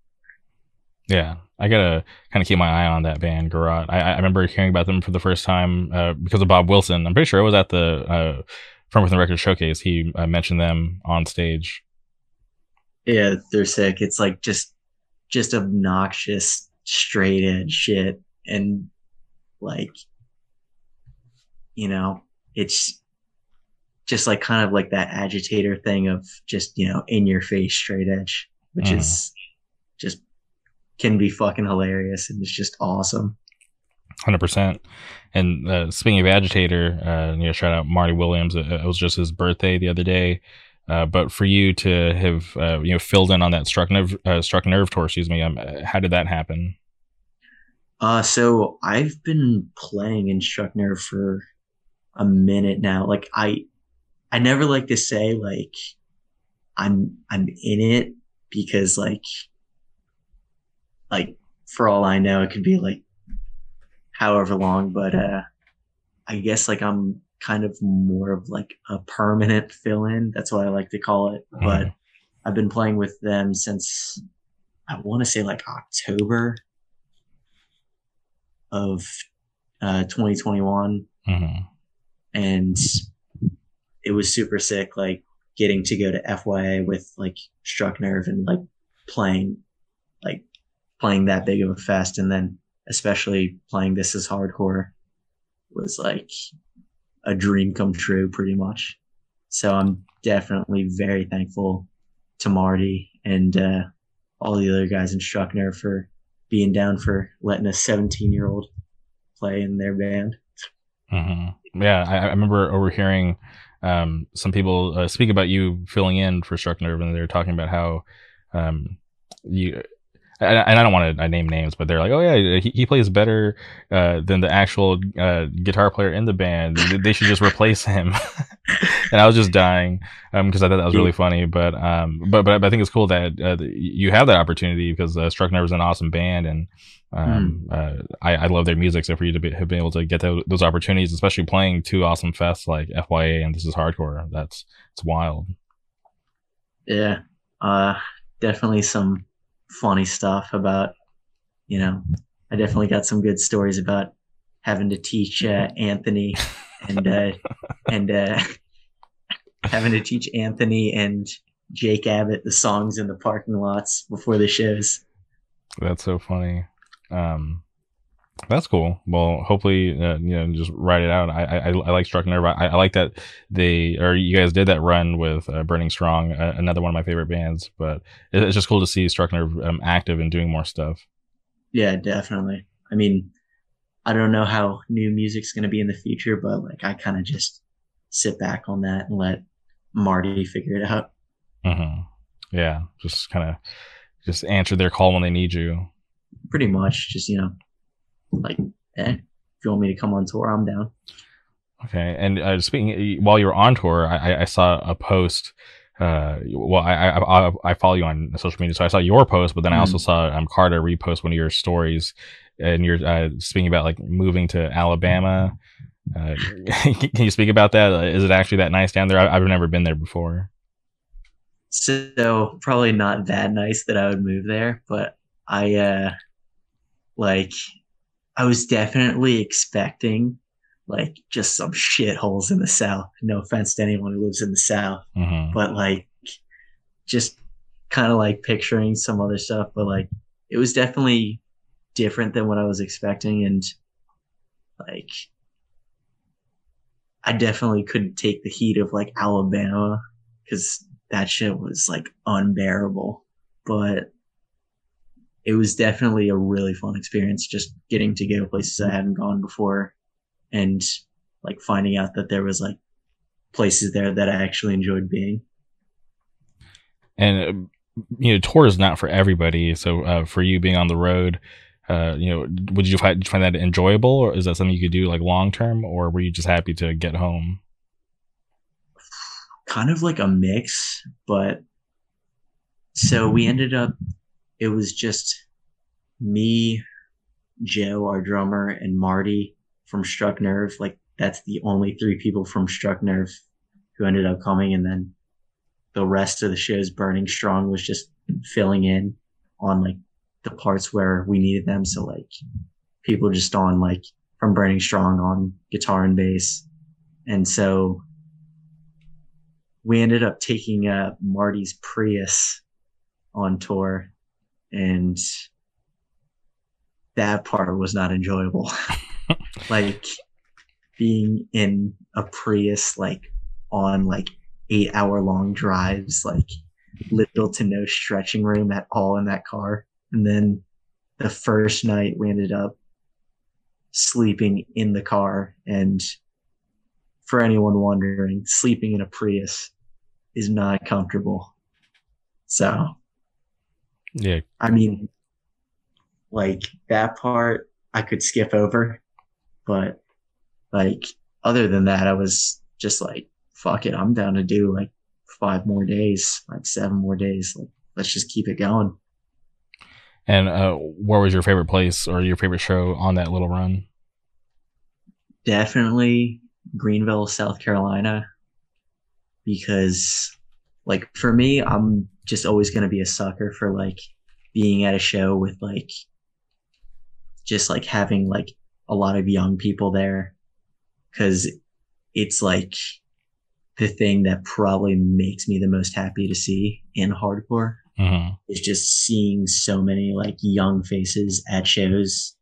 Yeah, I gotta kind of keep my eye on that band, Garot. I, I remember hearing about them for the first time uh, because of Bob Wilson. I'm pretty sure it was at the uh, From Within Record showcase. He uh, mentioned them on stage. Yeah, they're sick. It's like just just obnoxious, straight edge shit, and like you know, it's just like kind of like that agitator thing of just you know in your face straight edge which mm. is just can be fucking hilarious and it's just awesome 100% and uh, speaking of agitator uh, you know shout out marty williams it, it, was just his birthday the other day Uh, but for you to have uh, you know filled in on that struck nerve uh, struck nerve tour, excuse me, um, how did that happen? Uh, so I've been playing in struck nerve for a minute now. Like I, I never like to say like I'm I'm in it because like like for all I know it could be like however long, but uh I guess like I'm kind of more of like a permanent fill in. That's what I like to call it. Mm-hmm. But I've been playing with them since I want to say like October of uh, 2021. Mm-hmm. And it was super sick, like getting to go to FYA with like Struck Nerve and like playing, like playing that big of a fest. And then especially playing This Is Hardcore was like a dream come true pretty much. So I'm definitely very thankful to Marty and uh, all the other guys in Struck Nerve for being down for letting a 17 year old play in their band. Mm-hmm. Yeah, I, I, remember overhearing um, some people uh, speak about you filling in for Struck Nerve, and they were talking about how um, you and I don't want to name names, but they're like, oh yeah, he, he plays better uh, than the actual uh, guitar player in the band. They should just replace him. and I was just dying because um, I thought that was really funny. But um, but but I think it's cool that uh, you have that opportunity because uh, Struck Nerve is an awesome band, and um, mm. I, I love their music. So for you to be, have been able to get those, those opportunities, especially playing two awesome fests like FYA and This Is Hardcore, that's it's wild. Yeah, uh, definitely some funny stuff about, you know, I definitely got some good stories about having to teach uh, Anthony and uh, and uh, having to teach Anthony and Jake Abbott the songs in the parking lots before the shows. That's so funny. Um, that's cool. Well, hopefully, uh, you know, just write it out. I I, I like Struck Nerve. I, I, like that they or you guys did that run with uh, Burning Strong, uh, another one of my favorite bands. But it's just cool to see Struck Nerve um, active and doing more stuff. Yeah, definitely. I mean, I don't know how new music's going to be in the future, but like I kind of just sit back on that and let Marty figure it out. Mm-hmm. Yeah, just kind of just answer their call when they need you. Pretty much, just you know like, eh, if you want me to come on tour, I'm down. Okay. And uh, speaking, while you were on tour, I, I saw a post. Uh, well, I, I, I follow you on social media, so I saw your post, but then I also mm. saw um, Carter repost one of your stories, and you're uh, speaking about like moving to Alabama. Uh, can you speak about that? Uh, it actually that nice down there? I, have never been there before. So probably not that nice that I would move there, but I uh like I was definitely expecting like just some shitholes in the South. No offense to anyone who lives in the South, mm-hmm. but like just kind of like picturing some other stuff. But like it was definitely different than what I was expecting. And like I definitely couldn't take the heat of like Alabama because that shit was like unbearable. But it was definitely a really fun experience just getting to go places I hadn't gone before and like finding out that there was like places there that I actually enjoyed being. And uh, you know, tour is not for everybody. So uh, for you being on the road, uh, you know, would you find, find that enjoyable, or is that something you could do like long term, or were you just happy to get home? Kind of like a mix, but so we ended up it was just me, Joe, our drummer, and Marty from Struck Nerve. Like that's the only three people from Struck Nerve who ended up coming, and then the rest of the shows, Burning Strong, was just filling in on like the parts where we needed them. So like people just on like from Burning Strong on guitar and bass, and so we ended up taking uh, Marty's Prius on tour and that part was not enjoyable. like being in a Prius, like on like eight hour long drives, like little to no stretching room at all in that car. And then the first night we ended up sleeping in the car. And for anyone wondering, sleeping in a Prius is not comfortable. So, Yeah. I mean, like that part I could skip over, but like other than that, I was just like, fuck it, I'm down to do like five more days, like seven more days. Like, let's just keep it going. And uh, where was your favorite place or your favorite show on that little run? Definitely Greenville, South Carolina, because like for me, I'm just always going to be a sucker for like being at a show with like just like having like a lot of young people there because it's like the thing that probably makes me the most happy to see in hardcore hmm is just seeing so many like young faces at shows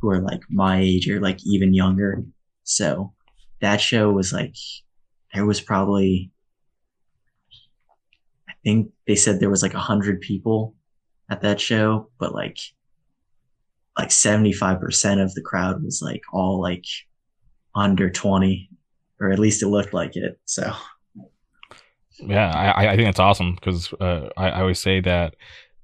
who are like my age or like even younger. So that show was like, there was probably, think they said there was like a hundred people at that show, but like, like 75% of the crowd was like all like under 20, or at least it looked like it. So Yeah, I, I think that's awesome because uh, I, I always say that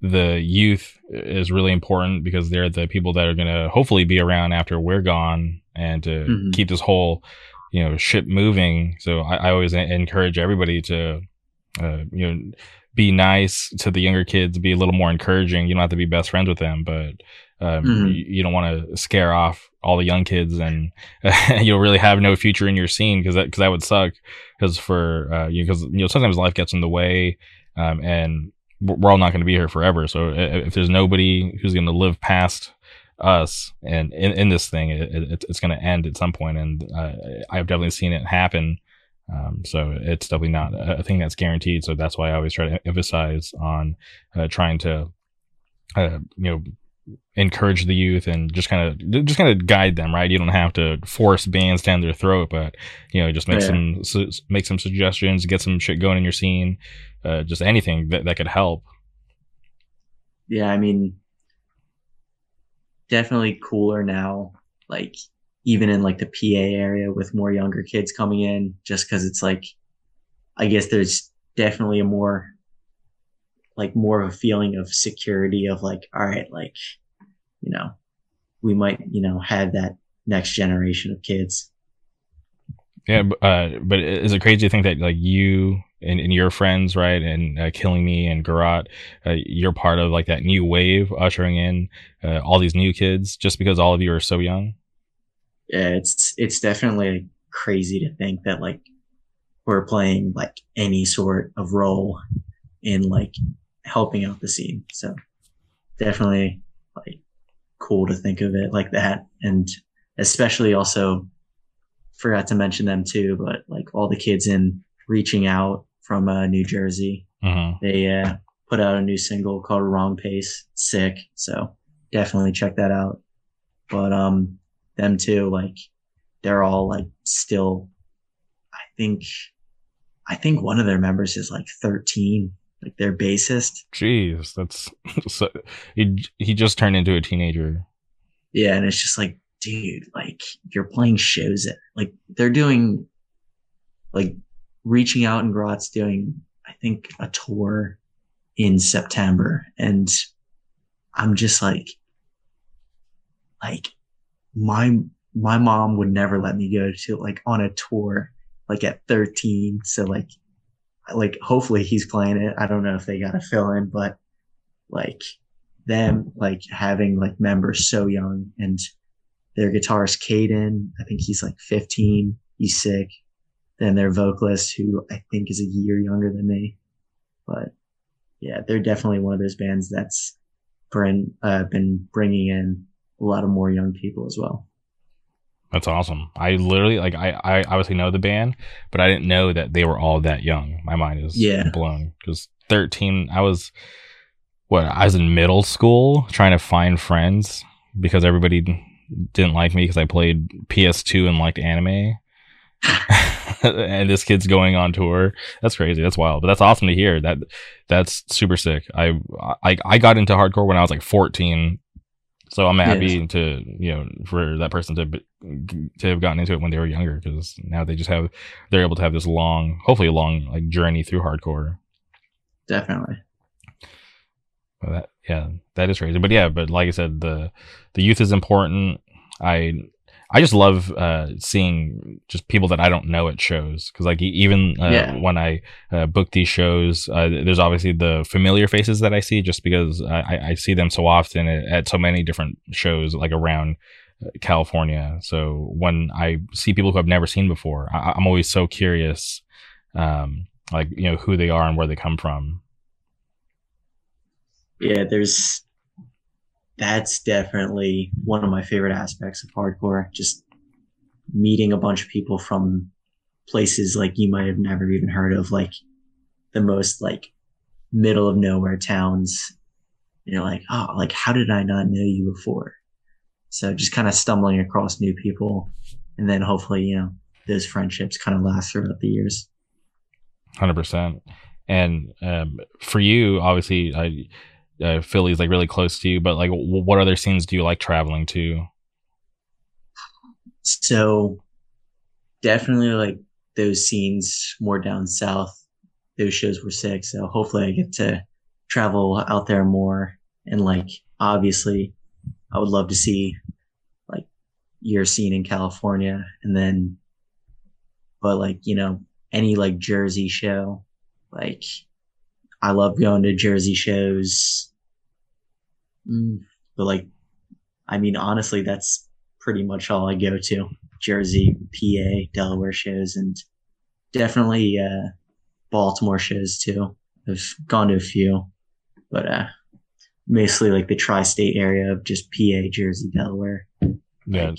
the youth is really important because they're the people that are going to hopefully be around after we're gone and to Mhm. keep this whole you know ship moving. So I, I always encourage everybody to uh, you know be nice to the younger kids, be a little more encouraging. You don't have to be best friends with them, but um, Mhm. you, you don't want to scare off all the young kids and you'll really have no future in your scene because that because that would suck because for uh, you because you know sometimes life gets in the way um, and we're all not going to be here forever. So if there's nobody who's going to live past us and in, in this thing, it, it, it's going to end at some point. And uh, I've definitely seen it happen. Um, so it's definitely not a thing that's guaranteed. So that's why I always try to emphasize on uh, trying to, uh, you know, encourage the youth and just kind of just kind of guide them. Right, you don't have to force bands down their throat, but you know, just make Yeah. some su- make some suggestions, get some shit going in your scene, uh, just anything that that could help. yeah, I mean, definitely cooler now. Like even in like the PA area with more younger kids coming in, just because it's like, I guess there's definitely a more, like more of a feeling of security of like, all right, like, you know, we might, you know, have that next generation of kids. Yeah, uh, but is it crazy to think that like you and, and your friends, right, and uh, Killing Me and Garot, uh, you're part of like that new wave ushering in uh, all these new kids just because all of you are so young? Yeah, it's it's definitely crazy to think that like we're playing like any sort of role in like helping out the scene. So definitely like cool to think of it like that, and especially also forgot to mention them too, but like all the kids in reaching out from uh, New Jersey, hmm they uh, put out a new single called Wrong Pace. Sick. So definitely check that out. But um them too, like they're all like still I think I think one of their members is like 13, like their bassist. Jeez, that's so. He he just turned into a teenager. Yeah, and it's just like, dude, like you're playing shows at like they're doing like reaching out and Grot's doing I think a tour in September and I'm just like like my my mom would never let me go to like on a tour like at 13 so like like hopefully he's playing it I don't know if they got a fill in but like them like having like members so young and their guitarist Caden, I think he's like 15. He's sick. Then their vocalist, who I think is a year younger than me. But yeah, they're definitely one of those bands that's bring, uh, been bringing in a lot of more young people as well. That's awesome. I literally like I I obviously know the band, but I didn't know that they were all that young. My mind is Yeah. blown because thirteen. I was what I was in middle school trying to find friends because everybody didn't like me because I played PS2 and liked anime. and this kid's going on tour. That's crazy. That's wild. But that's awesome to hear. That that's super sick. I I I got into hardcore when I was like 14. So I'm happy Yeah. to you know for that person to to have gotten into it when they were younger because now they just have they're able to have this long, hopefully a long like journey through hardcore. Definitely. But that, yeah, that is crazy. But yeah, but like I said, the the youth is important. I I just love uh, seeing just people that I don't know at shows because like even uh, Yeah. when I uh, book these shows, uh, there's obviously the familiar faces that I see just because I, I- see them so often at, at so many different shows like around uh, California. So when I see people who I've never seen before, I, I'm always so curious, um, like you know who they are and where they come from. Yeah, there's that's definitely one of my favorite aspects of hardcore. Just meeting a bunch of people from places like you might have never even heard of, like the most like middle of nowhere towns. You're like, oh, like how did I not know you before? So just kind of stumbling across new people, and then hopefully, you know, those friendships kind of last throughout the years. Hundred percent. And um, for you, obviously, I, uh, Philly's like really close to you. But like, w- what other scenes do you like traveling to? So definitely like those scenes more down south. Those shows were sick. So hopefully I get to travel out there more. And like obviously I would love to see like your scene in California and then but like, you know, any like Jersey show. Like I love going to Jersey shows. Mm, but like I mean honestly that's pretty much all I go to. Jersey, PA, Delaware shows, and definitely uh, Baltimore shows too. I've gone to a few, but uh, mostly like the tri-state area of just PA, Jersey, Delaware. Yeah,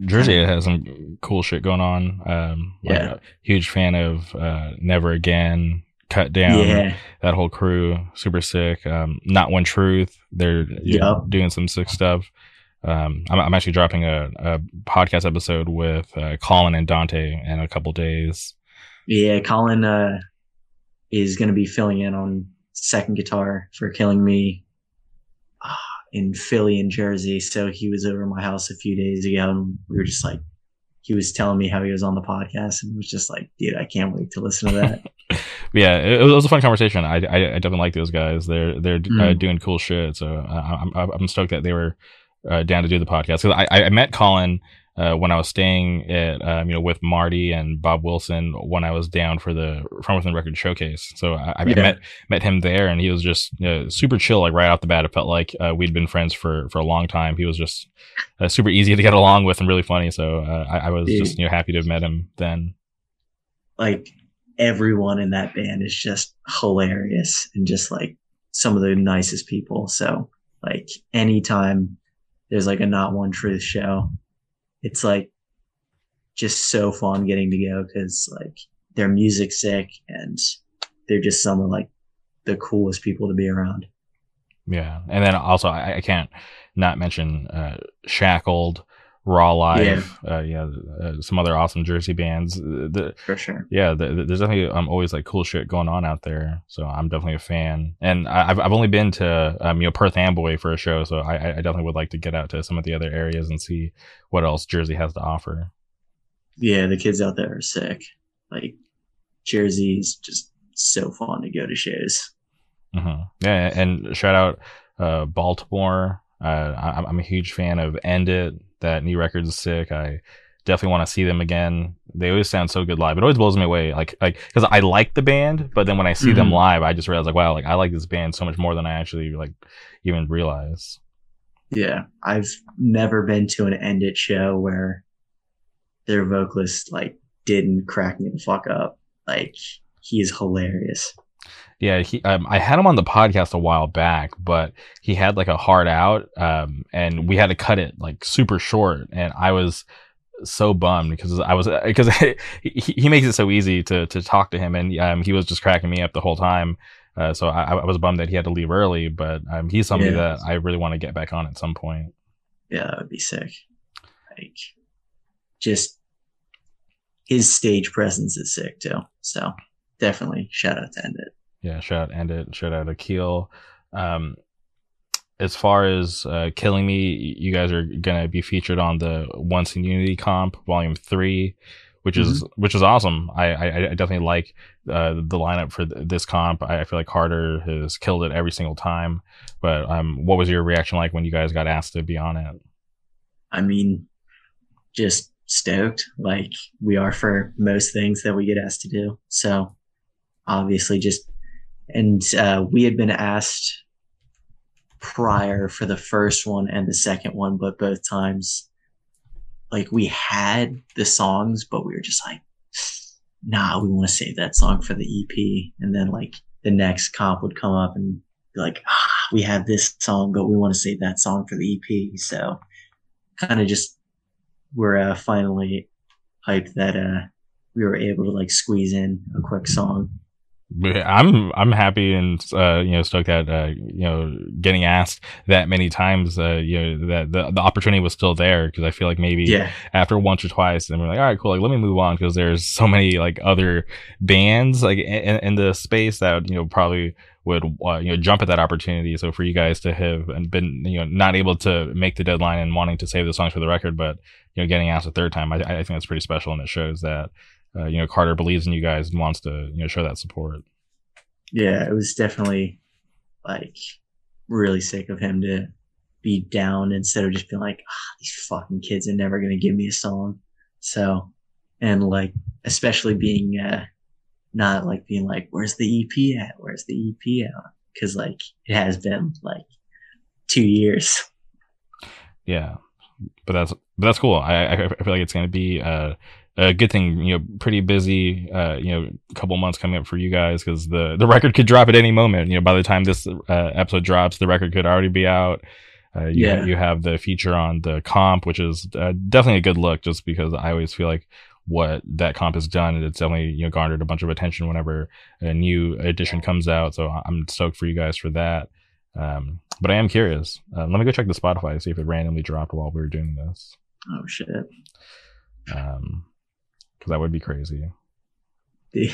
Jersey has some cool shit going on. Um, Yeah. a huge fan of uh, Never Again, Cut Down, yeah, that whole crew, super sick. Um, Not One Truth, they're you know, doing some sick stuff. Um, I'm, I'm actually dropping a, a podcast episode with uh, Colin and Dante in a couple days. yeah. Colin uh, is going to be filling in on second guitar for Killing Me uh, in Philly and Jersey. So he was over my house a few days ago, and we were just like, he was telling me how he was on the podcast, and was just like, dude, I can't wait to listen to that. yeah, it, was a fun conversation. I, I, I definitely like those guys. They're they're uh, Mm. doing cool shit. So uh, I'm I'm I'm stoked that they were uh, down to do the podcast. Because I I met Colin uh, when I was staying at um, you know with Marty and Bob Wilson when I was down for the From Within Record showcase. So I, I Yeah. met met him there, and he was just you know, super chill. Like right off the bat, it felt like uh, we'd been friends for for a long time. He was just uh, super easy to get along with and really funny. So uh, I, I was Yeah. just you know happy to have met him then. like everyone in that band is just hilarious and just like some of the nicest people. So like anytime there's like a not one truth show, it's like just so fun getting to go because like their music's sick and they're just some of like the coolest people to be around. Yeah, and then also I, I can't not mention uh, Shackled, Raw Live, yeah, uh, yeah uh, some other awesome Jersey bands. Uh, The, For sure. yeah, the, the- there's definitely um, always like cool shit going on out there. So I'm definitely a fan, and I- I've I've only been to um, you know Perth Amboy for a show, so I, I- definitely would like to get out to some of the other areas and see what else Jersey has to offer. Yeah, the kids out there are sick. Like Jersey's just so fun to go to shows. hmm Yeah, and shout out uh, Baltimore. Uh, I, I'm a huge fan of End It. That new record is sick. I definitely want to see them again. They always sound so good live. It always blows me away, like like because I like the band, but then when I see them Mhm. live, I just realize like wow, like I like this band so much more than I actually like even realize. Yeah, I've never been to an End It show where their vocalist like didn't crack me the fuck up. Like he is hilarious. Yeah, he. Um, I had him on the podcast a while back, but he had like a hard out, um, and we had to cut it like super short, and I was so bummed because I was because he, he makes it so easy to to talk to him, and um, he was just cracking me up the whole time. Uh, so I, I was bummed that he had to leave early, but um, he's somebody Yeah. that I really want to get back on at some point. Yeah, that would be sick. Like just his stage presence is sick too. So definitely shout out to End It. Yeah, shout out End It, shout out Akil. Um, as far as uh, killing me, you guys are gonna be featured on the Once in Unity comp, Volume Three, which is which is awesome. I I, I definitely like uh, the lineup for th- this comp. I, I feel like Carter has killed it every single time. But um, what was your reaction like when you guys got asked to be on it? I mean, just stoked like we are for most things that we get asked to do. So obviously just and uh, we had been asked prior for the first one and the second one, but both times like we had the songs, but we were just like, nah, we want to save that song for the EP. And then like the next comp would come up and be like, ah, we have this song, but we want to save that song for the EP. So kind of just we're uh, finally hyped that uh, we were able to like squeeze in a quick song. I'm I'm happy and uh, you know stoked that uh, you know getting asked that many times uh, you know that the, the opportunity was still there because I feel like maybe Yeah. after once or twice then we're like all right cool like let me move on because there's so many like other bands like in, in the space that you know probably would uh, you know jump at that opportunity so for you guys to have been you know not able to make the deadline and wanting to save the songs for the record but you know getting asked a third time I, I think that's pretty special and it shows that uh, you know Carter believes in you guys and wants to you know show that support. Yeah, it was definitely like really sick of him to be down instead of just being like, ah, these fucking kids are never gonna give me a song. So, and like especially being uh, not like being like, where's the EP at? Where's the EP at? Because like it has been like two years. Yeah, but that's but that's cool. I I, I feel like it's gonna be uh, a good thing. You know, pretty busy. Uh, you know, a couple months coming up for you guys because the the record could drop at any moment. You know, by the time this uh, episode drops, the record could already be out. Uh, you, Yeah. you have the feature on the comp, which is uh, definitely a good look, just because I always feel like what that comp has done, and it's definitely you know garnered a bunch of attention whenever a new edition comes out. So I'm stoked for you guys for that. Um, but I am curious. Uh, let me go check the Spotify to see if it randomly dropped while we were doing this, Oh shit. Because that would be crazy.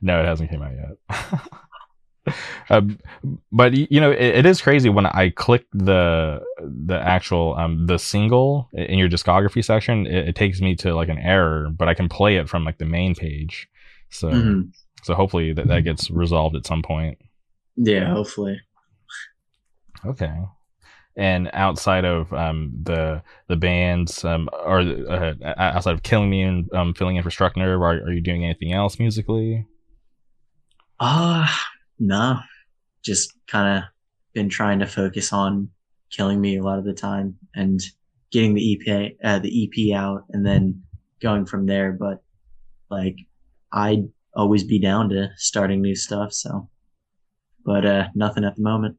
No, it hasn't came out yet. um, but you know, it, it is crazy when I click the the actual um the single in your discography section. It, it takes me to like an error, but I can play it from like the main page. So Mhm. so hopefully that that gets resolved at some point. Yeah, hopefully. Okay. And outside of um, the the bands, um, or uh, outside of Killing Me and um, filling in for Struck Nerve, are, are you doing anything else musically? Uh no. Just kind of been trying to focus on killing me a lot of the time and getting the EP uh, the EP out and then going from there. But like I'd always be down to starting new stuff. So, but uh, nothing at the moment.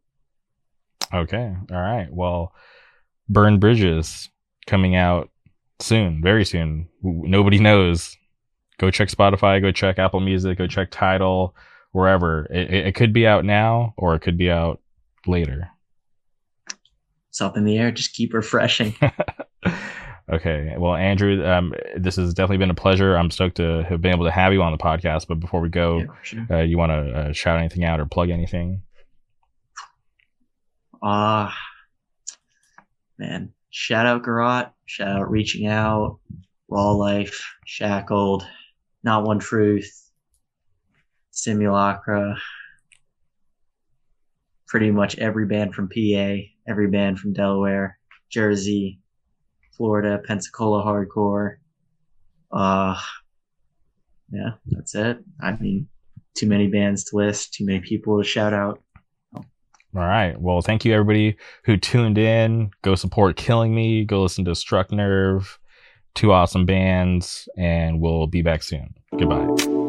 Okay. All right. Well, Burn Bridges coming out soon, very soon. Nobody knows. Go check Spotify, go check Apple Music, go check Tidal, wherever. It, it, it could be out now or it could be out later. It's up in the air. Just keep refreshing. okay. Well, Andrew, um, this has definitely been a pleasure. I'm stoked to have been able to have you on the podcast. But before we go, Yeah, sure. uh, you want to uh, shout anything out or plug anything? Ah, man. Shout out Garot. Shout out Reaching Out. Raw Life. Shackled. Not One Truth. Simulacra. Pretty much every band from PA. Every band from Delaware. Jersey. Florida. Pensacola Hardcore. Uh, yeah, that's it. I mean, too many bands to list. Too many people to shout out. All right. Well, thank you everybody who tuned in. Go support Killing Me. Go listen to Struck Nerve. Two awesome bands, and we'll be back soon. Goodbye.